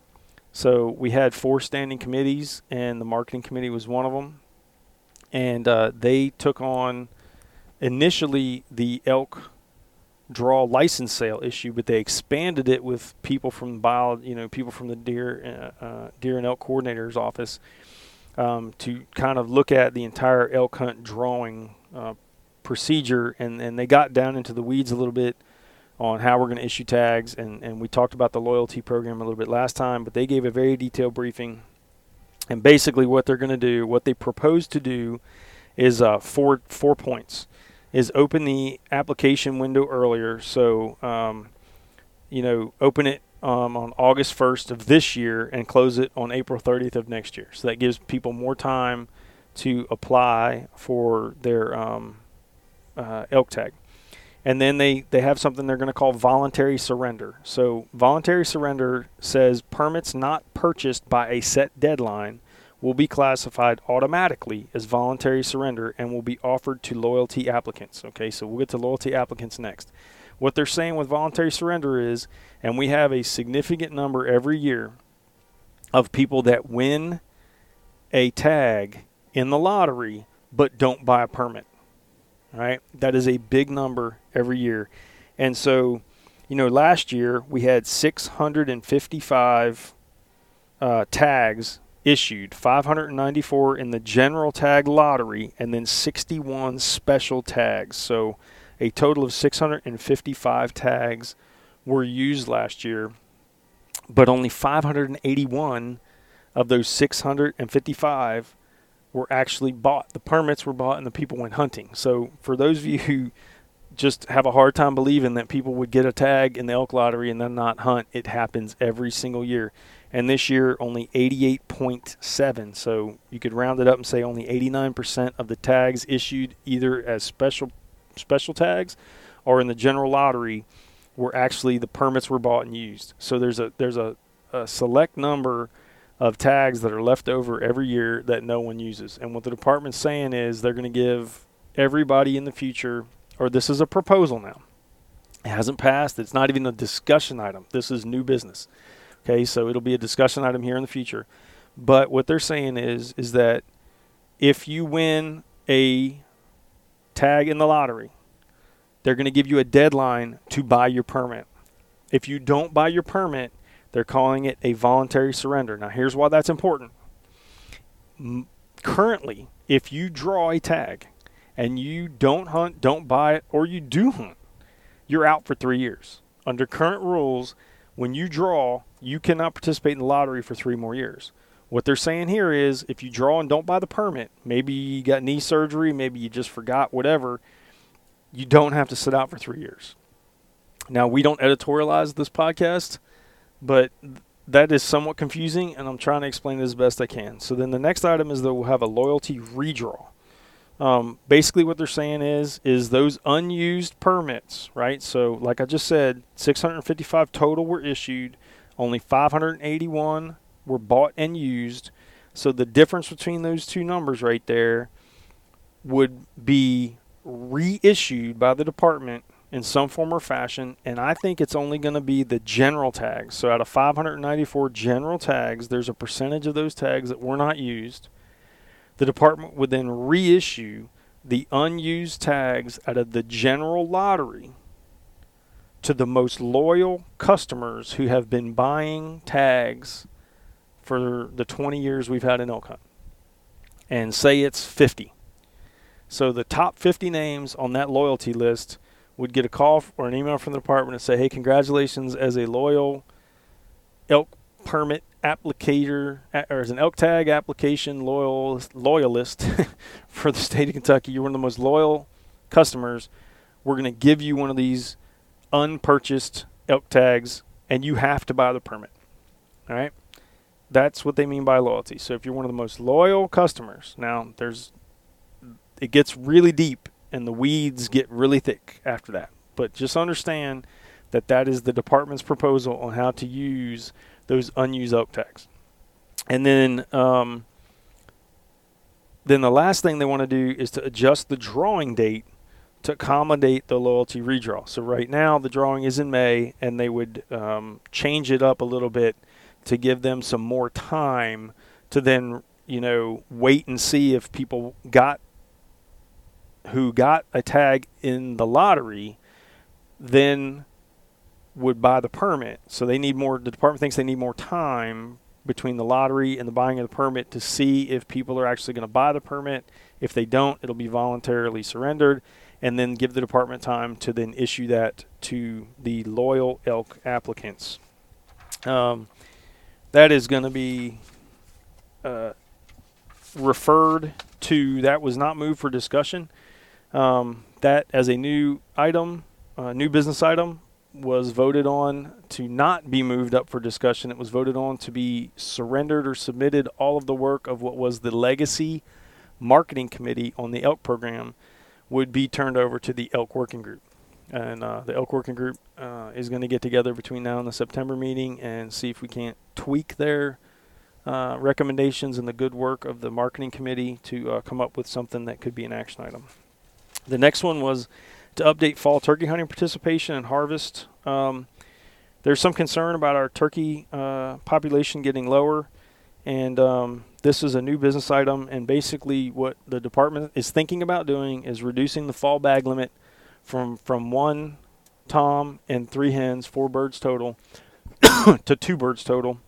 S2: So we had four standing committees, and the marketing committee was one of them. And uh, they took on initially the elk draw license sale issue, but they expanded it with people from bio, you know, people from the deer, uh, uh, deer and elk coordinator's office um, to kind of look at the entire elk hunt drawing uh, procedure, and, and they got down into the weeds a little bit on how we're going to issue tags, and, and we talked about the loyalty program a little bit last time, but they gave a very detailed briefing. And basically, what they're going to do, what they propose to do, is uh, four four points. Is open the application window earlier, so um, you know, open it um, on August 1st of this year and close it on April 30th of next year. So that gives people more time to apply for their um, uh, elk tag. And then they, they have something they're going to call voluntary surrender. So, voluntary surrender says permits not purchased by a set deadline will be classified automatically as voluntary surrender and will be offered to loyalty applicants. Okay, so we'll get to loyalty applicants next. What they're saying with voluntary surrender is, and we have a significant number every year of people that win a tag in the lottery but don't buy a permit right? That is a big number every year. And so, you know, last year we had 655 uh, tags issued, 594 in the general tag lottery, and then 61 special tags. So, a total of 655 tags were used last year, but only 581 of those 655 were actually bought. The permits were bought and the people went hunting. So for those of you who just have a hard time believing that people would get a tag in the elk lottery and then not hunt, it happens every single year. And this year only 88.7. So you could round it up and say only 89% of the tags issued either as special special tags or in the general lottery were actually the permits were bought and used. So there's a there's a, a select number of tags that are left over every year that no one uses. And what the department's saying is they're going to give everybody in the future, or this is a proposal now. It hasn't passed. It's not even a discussion item. This is new business. Okay, so it'll be a discussion item here in the future. But what they're saying is is that if you win a tag in the lottery, they're going to give you a deadline to buy your permit. If you don't buy your permit, they're calling it a voluntary surrender. Now, here's why that's important. Currently, if you draw a tag and you don't hunt, don't buy it, or you do hunt, you're out for three years. Under current rules, when you draw, you cannot participate in the lottery for three more years. What they're saying here is if you draw and don't buy the permit, maybe you got knee surgery, maybe you just forgot, whatever, you don't have to sit out for three years. Now, we don't editorialize this podcast but that is somewhat confusing, and I'm trying to explain it as best I can. So then the next item is that we'll have a loyalty redraw. Um, basically, what they're saying is is those unused permits, right? So, like I just said, 655 total were issued, only 581 were bought and used. So the difference between those two numbers right there would be reissued by the department in some form or fashion, and I think it's only going to be the general tags. So out of 594 general tags, there's a percentage of those tags that were not used. The department would then reissue the unused tags out of the general lottery to the most loyal customers who have been buying tags for the 20 years we've had an elk hunt. And say it's 50. So the top 50 names on that loyalty list would get a call or an email from the department and say, "Hey, congratulations as a loyal elk permit applicator or as an elk tag application loyal loyalist for the state of Kentucky. You're one of the most loyal customers. We're going to give you one of these unpurchased elk tags, and you have to buy the permit. All right." That's what they mean by loyalty. So if you're one of the most loyal customers, now there's it gets really deep and the weeds get really thick after that. But just understand that that is the department's proposal on how to use those unused elk tags. And then um, then the last thing they want to do is to adjust the drawing date to accommodate the loyalty redraw. So right now the drawing is in May, and they would um, change it up a little bit to give them some more time to then you know wait and see if people got who got a tag in the lottery then would buy the permit. So they need more. The department thinks they need more time between the lottery and the buying of the permit to see if people are actually going to buy the permit. If they don't, it'll be voluntarily surrendered, and then give the department time to then issue that to the loyal elk applicants. Um, that is going to be uh, referred to. That was not moved for discussion. Um, that as a new item, uh, new business item, was voted on to not be moved up for discussion. It was voted on to be surrendered or submitted. All of the work of what was the legacy marketing committee on the elk program would be turned over to the elk working group. And uh, the elk working group uh, is going to get together between now and the September meeting and see if we can't tweak their uh, recommendations and the good work of the marketing committee to uh, come up with something that could be an action item. The next one was to update fall turkey hunting participation and harvest. Um, there's some concern about our turkey uh, population getting lower, and um, this is a new business item. And basically, what the department is thinking about doing is reducing the fall bag limit from from one tom and three hens, four birds total, to two birds total.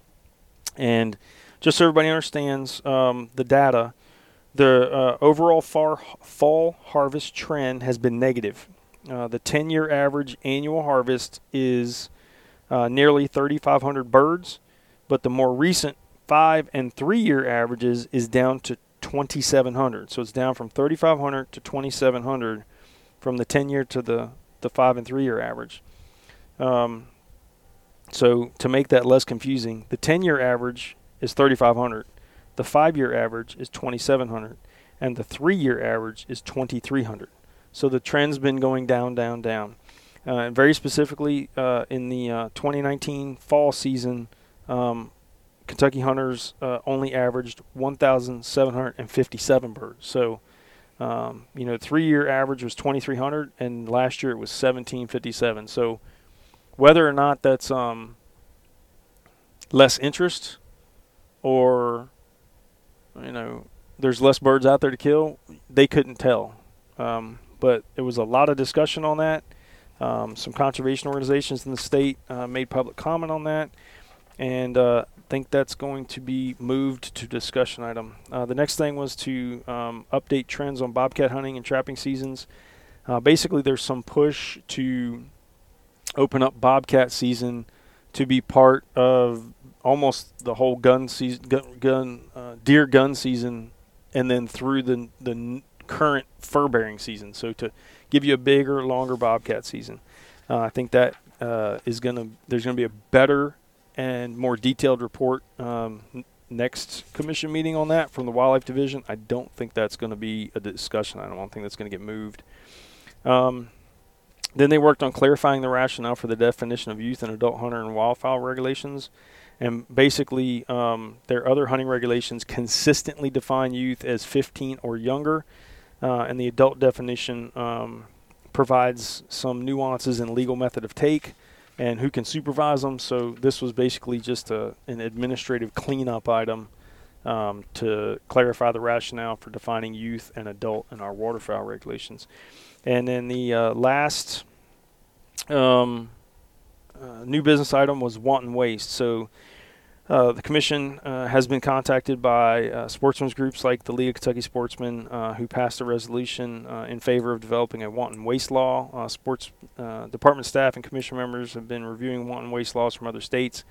S2: And just so everybody understands um, the data, the uh, overall far, fall harvest trend has been negative. Uh, the 10 year average annual harvest is uh, nearly 3,500 birds, but the more recent five and three year averages is down to 2,700. So it's down from 3,500 to 2,700 from the 10 year to the, the five and three year average. Um, so to make that less confusing, the 10 year average is 3,500. The five year average is 2,700, and the three year average is 2,300. So the trend's been going down, down, down. Uh, very specifically, uh, in the uh, 2019 fall season, um, Kentucky hunters uh, only averaged 1,757 birds. So, um, you know, three-year average was 2,300, and last year it was 1,757. So, whether or not that's um, less interest or you know there's less birds out there to kill, they couldn't tell. Um, but there was a lot of discussion on that. Um, some conservation organizations in the state uh, made public comment on that, and uh, think that's going to be moved to discussion item. Uh, the next thing was to um, update trends on bobcat hunting and trapping seasons. Uh, basically, there's some push to open up bobcat season to be part of almost the whole gun season, gun, gun uh, deer gun season, and then through the the current fur bearing season. So to give you a bigger, longer bobcat season, uh, I think that uh, is gonna there's gonna be a better and more detailed report um, next commission meeting on that from the wildlife division. I don't think that's going to be a discussion. I don't think that's going to get moved. Um, then they worked on clarifying the rationale for the definition of youth and adult hunter and wildfowl regulations. And basically, um, their other hunting regulations consistently define youth as 15 or younger, uh, and the adult definition um, provides some nuances in legal method of take and who can supervise them. So this was basically just a, an administrative cleanup item um, to clarify the rationale for defining youth and adult in our waterfowl regulations. And then the uh, last um, uh, new business item was wanton waste. So uh, the commission uh, has been contacted by uh, sportsmen's groups like the League of Kentucky Sportsmen, uh, who passed a resolution uh, in favor of developing a wanton waste law. Sports department staff and commission members have been reviewing wanton waste laws from other states,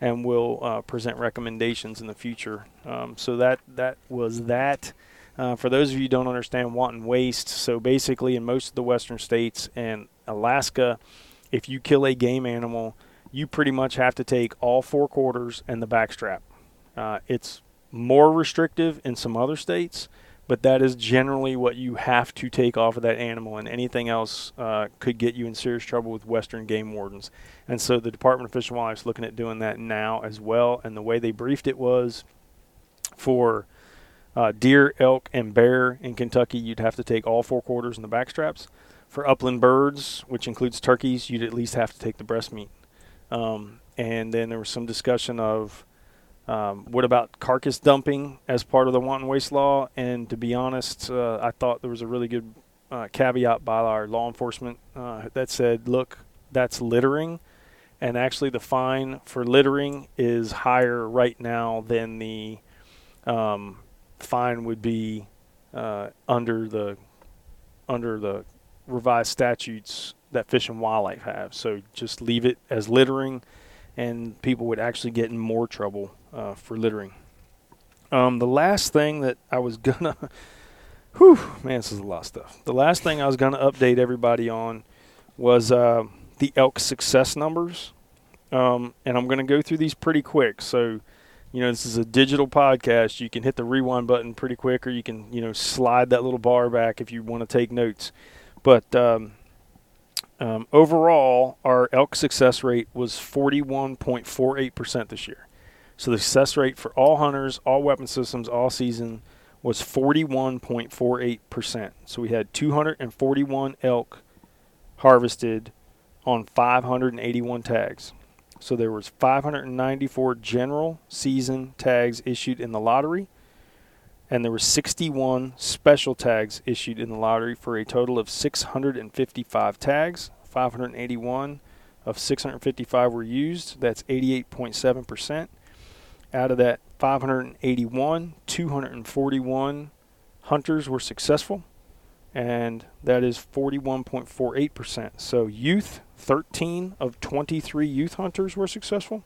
S2: and will present recommendations in the future. Um, so that that was that. for those of you who don't understand wanton waste, so basically in most of the western states and Alaska, if you kill a game animal you pretty much have to take all four quarters and the backstrap. Uh, it's more restrictive in some other states, but that is generally what you have to take off of that animal, and anything else uh, could get you in serious trouble with Western game wardens. And so the Department of Fish and Wildlife is looking at doing that now as well. And the way they briefed it was for uh, deer, elk, and bear in Kentucky, you'd have to take all four quarters and the backstraps. For upland birds, which includes turkeys, you'd at least have to take the breast meat. Um, and then there was some discussion of um, what about carcass dumping as part of the wanton waste law. And to be honest, uh, I thought there was a really good uh, caveat by our law enforcement uh, that said, look, that's littering. And actually, the fine for littering is higher right now than the um, fine would be uh, under the under the revised statutes that Fish and Wildlife have. So just leave it as littering, and people would actually get in more trouble uh, for littering. Um, the last thing that I was gonna, whew, man, this is a lot of stuff. The last thing I was gonna update everybody on was uh, the elk success numbers, um, and I'm gonna go through these pretty quick. So, you know, this is a digital podcast. You can hit the rewind button pretty quick, or you can, you know, slide that little bar back if you want to take notes. But um, um, overall, our elk success rate was 41.48% this year. So the success rate for all hunters, all weapon systems, all season was 41.48%. So we had 241 elk harvested on 581 tags. So there was 594 general season tags issued in the lottery and there were 61 special tags issued in the lottery for a total of 655 tags. 581 of 655 were used. That's 88.7%. Out of that 581, 241 hunters were successful, and that is 41.48%. So, youth, 13 of 23 youth hunters were successful.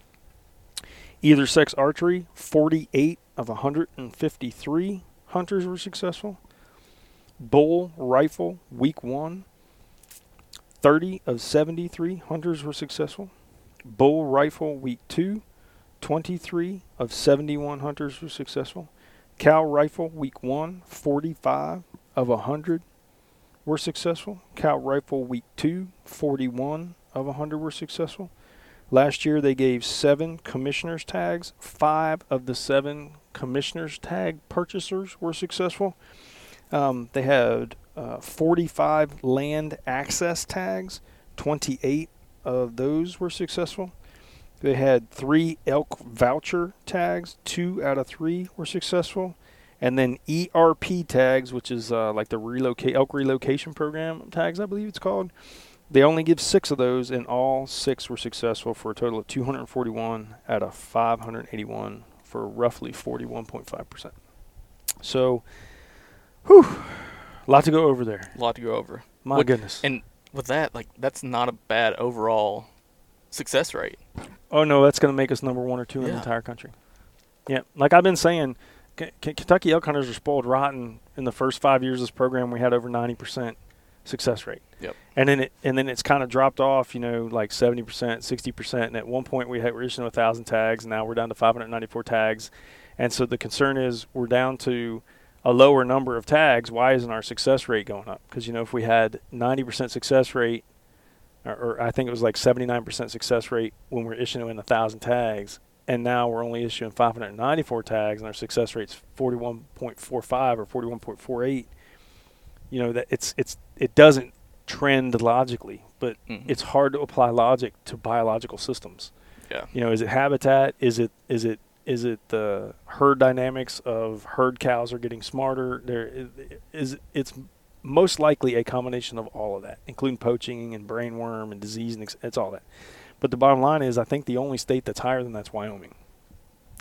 S2: Either sex archery, 48 of 153 hunters were successful. Bull rifle, week one, 30 of 73 hunters were successful. Bull rifle, week two, 23 of 71 hunters were successful. Cow rifle, week one, 45 of 100 were successful. Cow rifle, week two, 41 of 100 were successful. Last year, they gave seven commissioners tags. Five of the seven commissioners tag purchasers were successful. Um, they had uh, 45 land access tags. 28 of those were successful. They had three elk voucher tags. Two out of three were successful. And then ERP tags, which is uh, like the relocate elk relocation program tags, I believe it's called. They only give six of those, and all six were successful for a total of 241 out of 581 for roughly 41.5%. So, whew, a lot to go over there.
S3: A lot to go over.
S2: My
S3: With-
S2: goodness.
S3: And with that, like that's not a bad overall success rate.
S2: Oh no, that's going to make us number one or two in the entire country. Yeah, like I've been saying, K- K- Kentucky elk hunters are spoiled rotten. In the first five years of this program, we had over ninety percent success rate.
S3: Yep.
S2: And then it and then it's kind of dropped off. You know, like seventy percent, sixty percent. And at one point, we had we were issuing a thousand tags. And now we're down to five hundred ninety-four tags. And so the concern is we're down to a lower number of tags. Why isn't our success rate going up? Because you know, if we had ninety percent success rate or, or I think it was like 79% success rate when we're issuing a thousand tags, and now we're only issuing 594 tags, and our success rate's 41.45 or 41.48. You know that it's it's it doesn't trend logically, but
S3: Mhm.
S2: it's hard to apply logic to biological systems.
S3: Yeah.
S2: You know, is it habitat? Is it is it is it the herd dynamics of herd cows are getting smarter? There is it's most likely a combination of all of that, including poaching and brainworm and disease and it's all that. But the bottom line is, I think the only state that's higher than that's Wyoming.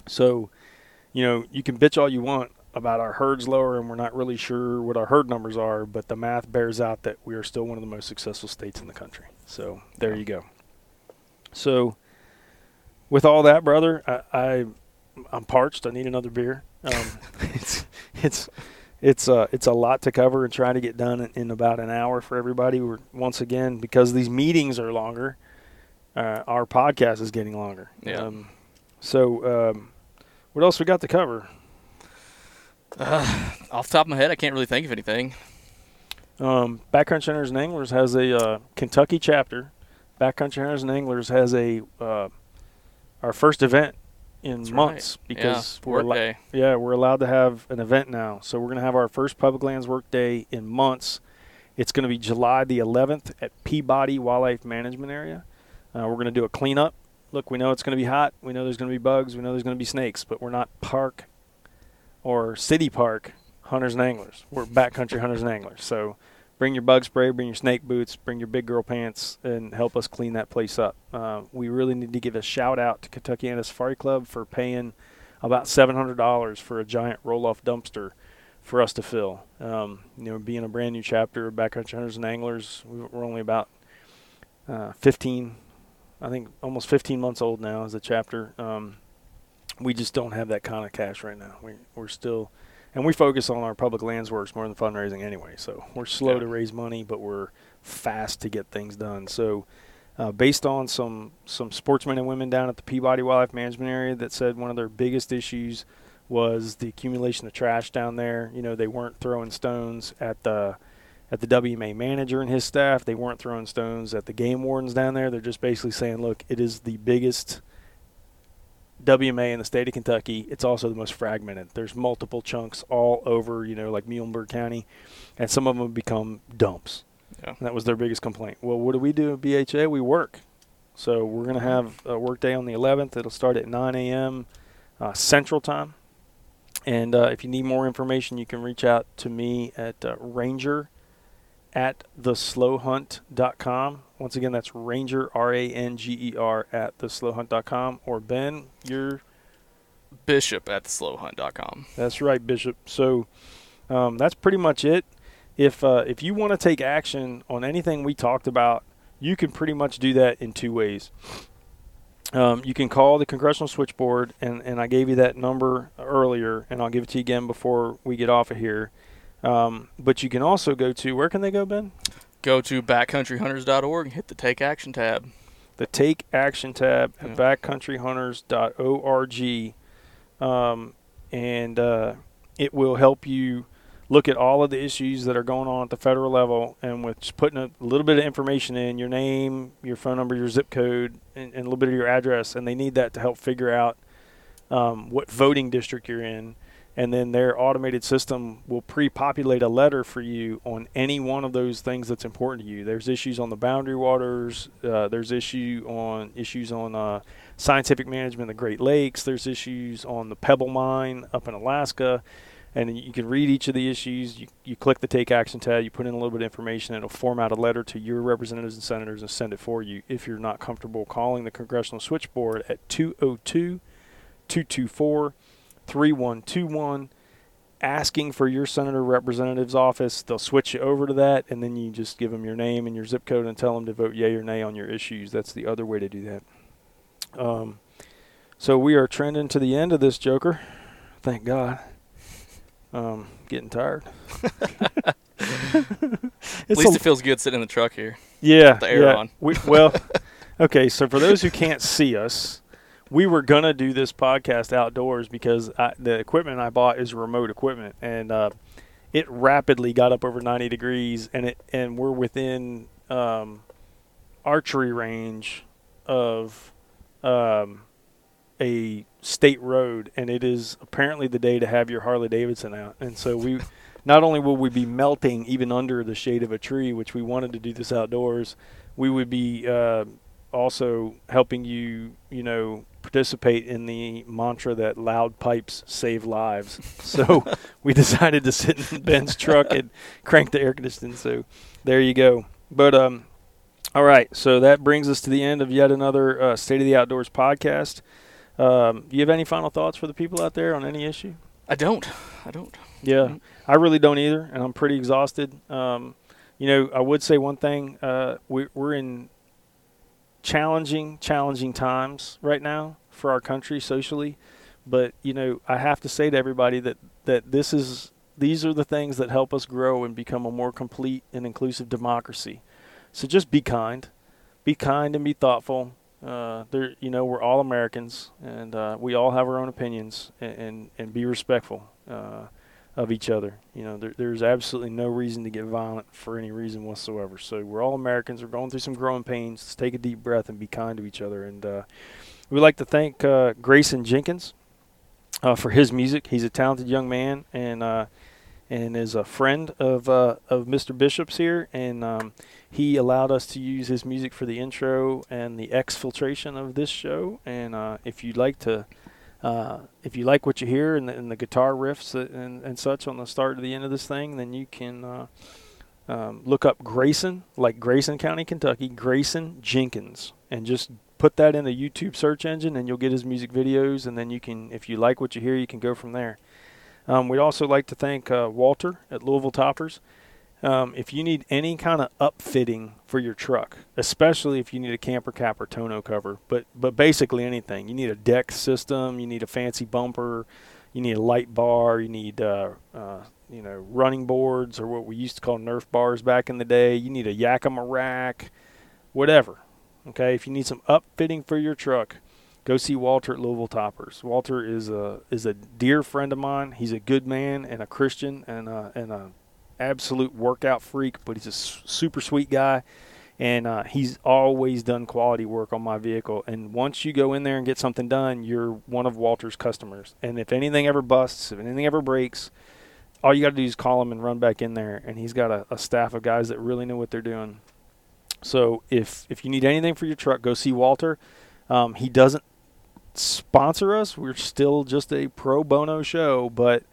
S2: So, you know, you can bitch all you want about our herds lower and we're not really sure what our herd numbers are, but the math bears out that we are still one of the most successful states in the country. So there you go. So with all that, brother, I, I I'm parched. I need another beer. Um, it's it's it's uh it's a lot to cover and try to get done in, in about an hour for everybody. We're once again because these meetings are longer. Uh, our podcast is getting longer.
S3: Yeah.
S2: Um, so um, what else we got to cover?
S3: Uh, off the top of my head, I can't really think of anything.
S2: Um, Backcountry Hunters and Anglers has a uh, Kentucky chapter. Backcountry Hunters and Anglers has a uh, our first event in
S3: That's
S2: months
S3: right.
S2: because
S3: yeah,
S2: we're allo- yeah we're allowed to have an event now. So we're gonna have our first public lands work day in months. It's gonna be July the 11th at Peabody Wildlife Management Area. Uh, we're gonna do a cleanup. Look, we know it's gonna be hot. We know there's gonna be bugs. We know there's gonna be snakes, but we're not park or city park hunters and anglers. We're backcountry hunters and anglers. So bring your bug spray, bring your snake boots, bring your big girl pants, and help us clean that place up. Uh, we really need to give a shout out to Kentuckiana Safari Club for paying about $700 for a giant roll off dumpster for us to fill. Um, you know, being a brand new chapter of backcountry hunters and anglers, we- we're only about uh, 15, I think almost 15 months old now as a chapter. Um, we just don't have that kind of cash right now. We, we're still, and we focus on our public lands works more than fundraising anyway. So we're slow
S3: Yeah.
S2: to raise money, but we're fast to get things done. So, uh, based on some some sportsmen and women down at the Peabody Wildlife Management Area that said one of their biggest issues was the accumulation of trash down there. You know, they weren't throwing stones at the at the WMA manager and his staff. They weren't throwing stones at the game wardens down there. They're just basically saying, look, it is the biggest WMA in the state of Kentucky. It's also the most fragmented. There's multiple chunks all over, you know, like Muhlenberg County, and some of them have become dumps.
S3: Yeah.
S2: And that was their biggest complaint. Well, what do we do at BHA? We work. So we're going to have a work day on the 11th. It'll start at 9 a.m. Uh, Central Time. And uh, if you need more information, you can reach out to me at uh, ranger at theslowhunt.com. Once again, that's ranger, R A N G E R, at theslowhunt.com. Or Ben, you're
S3: Bishop at theslowhunt.com.
S2: that's right, Bishop. So um, that's pretty much it. If uh, if you want to take action on anything we talked about, you can pretty much do that in two ways. Um, you can call the congressional switchboard, and, and I gave you that number earlier, and I'll give it to you again before we get off of here. Um, but you can also go to where can they go, Ben?
S3: Go to backcountryhunters.org and hit the Take Action tab.
S2: the Take Action tab at
S3: Yeah.
S2: backcountryhunters.org, um, and uh, it will help you look at all of the issues that are going on at the federal level, and with just putting a little bit of information in your name, your phone number, your zip code, and, and a little bit of your address, and they need that to help figure out um, what voting district you're in. And then their automated system will pre-populate a letter for you on any one of those things that's important to you. There's issues on the boundary waters. Uh, there's issue on issues on uh, scientific management of the Great Lakes. There's issues on the Pebble Mine up in Alaska, and you can read each of the issues. You, you click the Take Action tab. You put in a little bit of information. It'll format a letter to your representatives and senators and send it for you. If you're not comfortable calling the congressional switchboard at 202 224 3121 asking for your senator representative's office. They'll switch you over to that, and then you just give them your name and your zip code and tell them to vote yay or nay on your issues. That's the other way to do that. Um, so we are trending to the end of this Joker. Thank God. Um, getting tired.
S3: At least
S2: a-
S3: it feels good sitting in the truck here.
S2: yeah,
S3: the air
S2: yeah.
S3: on.
S2: We, well, okay. So for those who can't see us, we were gonna do this podcast outdoors because I, the equipment I bought is remote equipment, and uh, it rapidly got up over 90 degrees, and it and we're within um, archery range of um, a state road, and it is apparently the day to have your Harley Davidson out, and so we. Not only will we be melting even under the shade of a tree, which we wanted to do this outdoors, we would be uh, also helping you, you know, participate in the mantra that loud pipes save lives. So we decided to sit in Ben's truck and crank the air conditioning. So there you go. But um, all right. So that brings us to the end of yet another uh, State of the Outdoors podcast. Um, do you have any final thoughts for the people out there on any issue?
S3: I don't. I don't.
S2: Yeah, I really don't either, and I'm pretty exhausted. Um, you know, I would say one thing: uh, we, we're in challenging, challenging times right now for our country socially. But you know, I have to say to everybody that that this is these are the things that help us grow and become a more complete and inclusive democracy. So just be kind, be kind and be thoughtful. Uh, there, you know, we're all Americans, and uh, we all have our own opinions, and and, and be respectful uh, of each other. You know, there, there's absolutely no reason to get violent for any reason whatsoever. So we're all Americans. We're going through some growing pains. Let's take a deep breath and be kind to each other. And uh, we'd like to thank uh, Grayson Jenkins uh, for his music. He's a talented young man, and uh, and is a friend of uh, of Mr. Bishop's here, and um, he allowed us to use his music for the intro and the exfiltration of this show. And uh, if you'd like to, uh, if you like what you hear and the, and the guitar riffs and, and such on the start to the end of this thing, then you can uh, um, look up Grayson, like Grayson County, Kentucky, Grayson Jenkins, and just put that in the YouTube search engine, and you'll get his music videos. And then you can, if you like what you hear, you can go from there. Um, we'd also like to thank uh, Walter at Louisville Toppers. Um, if you need any kind of upfitting for your truck, especially if you need a camper cap or tonneau cover, but but basically anything, you need a deck system, you need a fancy bumper, you need a light bar, you need uh, uh, you know running boards or what we used to call Nerf bars back in the day. You need a Yakima rack, whatever. Okay, if you need some upfitting for your truck, go see Walter at Louisville Toppers. Walter is a is a dear friend of mine. He's a good man and a Christian and a, and a absolute workout freak, but he's a super sweet guy. And uh, he's always done quality work on my vehicle. And once you go in there and get something done, you're one of Walter's customers. And if anything ever busts, if anything ever breaks, all you got to do is call him and run back in there. And he's got a, a staff of guys that really know what they're doing. So if if you need anything for your truck, go see Walter. Um, he doesn't sponsor us. We're still just a pro bono show, but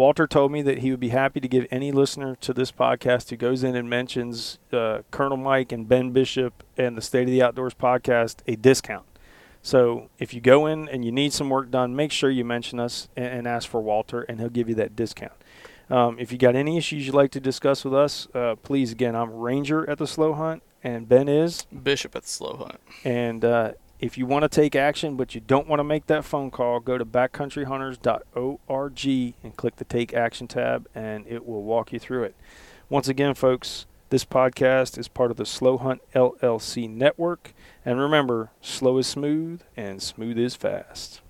S2: Walter told me that he would be happy to give any listener to this podcast who goes in and mentions uh, Colonel Mike and Ben Bishop and the State of the Outdoors podcast a discount. So if you go in and you need some work done, make sure you mention us and, and ask for Walter, and he'll give you that discount. Um, if you got any issues you'd like to discuss with us, uh, please again, I'm Ranger at the Slow Hunt, and Ben is
S3: Bishop at the Slow Hunt.
S2: And uh, if you want to take action but you don't want to make that phone call, go to backcountryhunters.org and click the Take Action tab, and it will walk you through it. Once again, folks, this podcast is part of the Slow Hunt LLC network. And remember, slow is smooth and smooth is fast.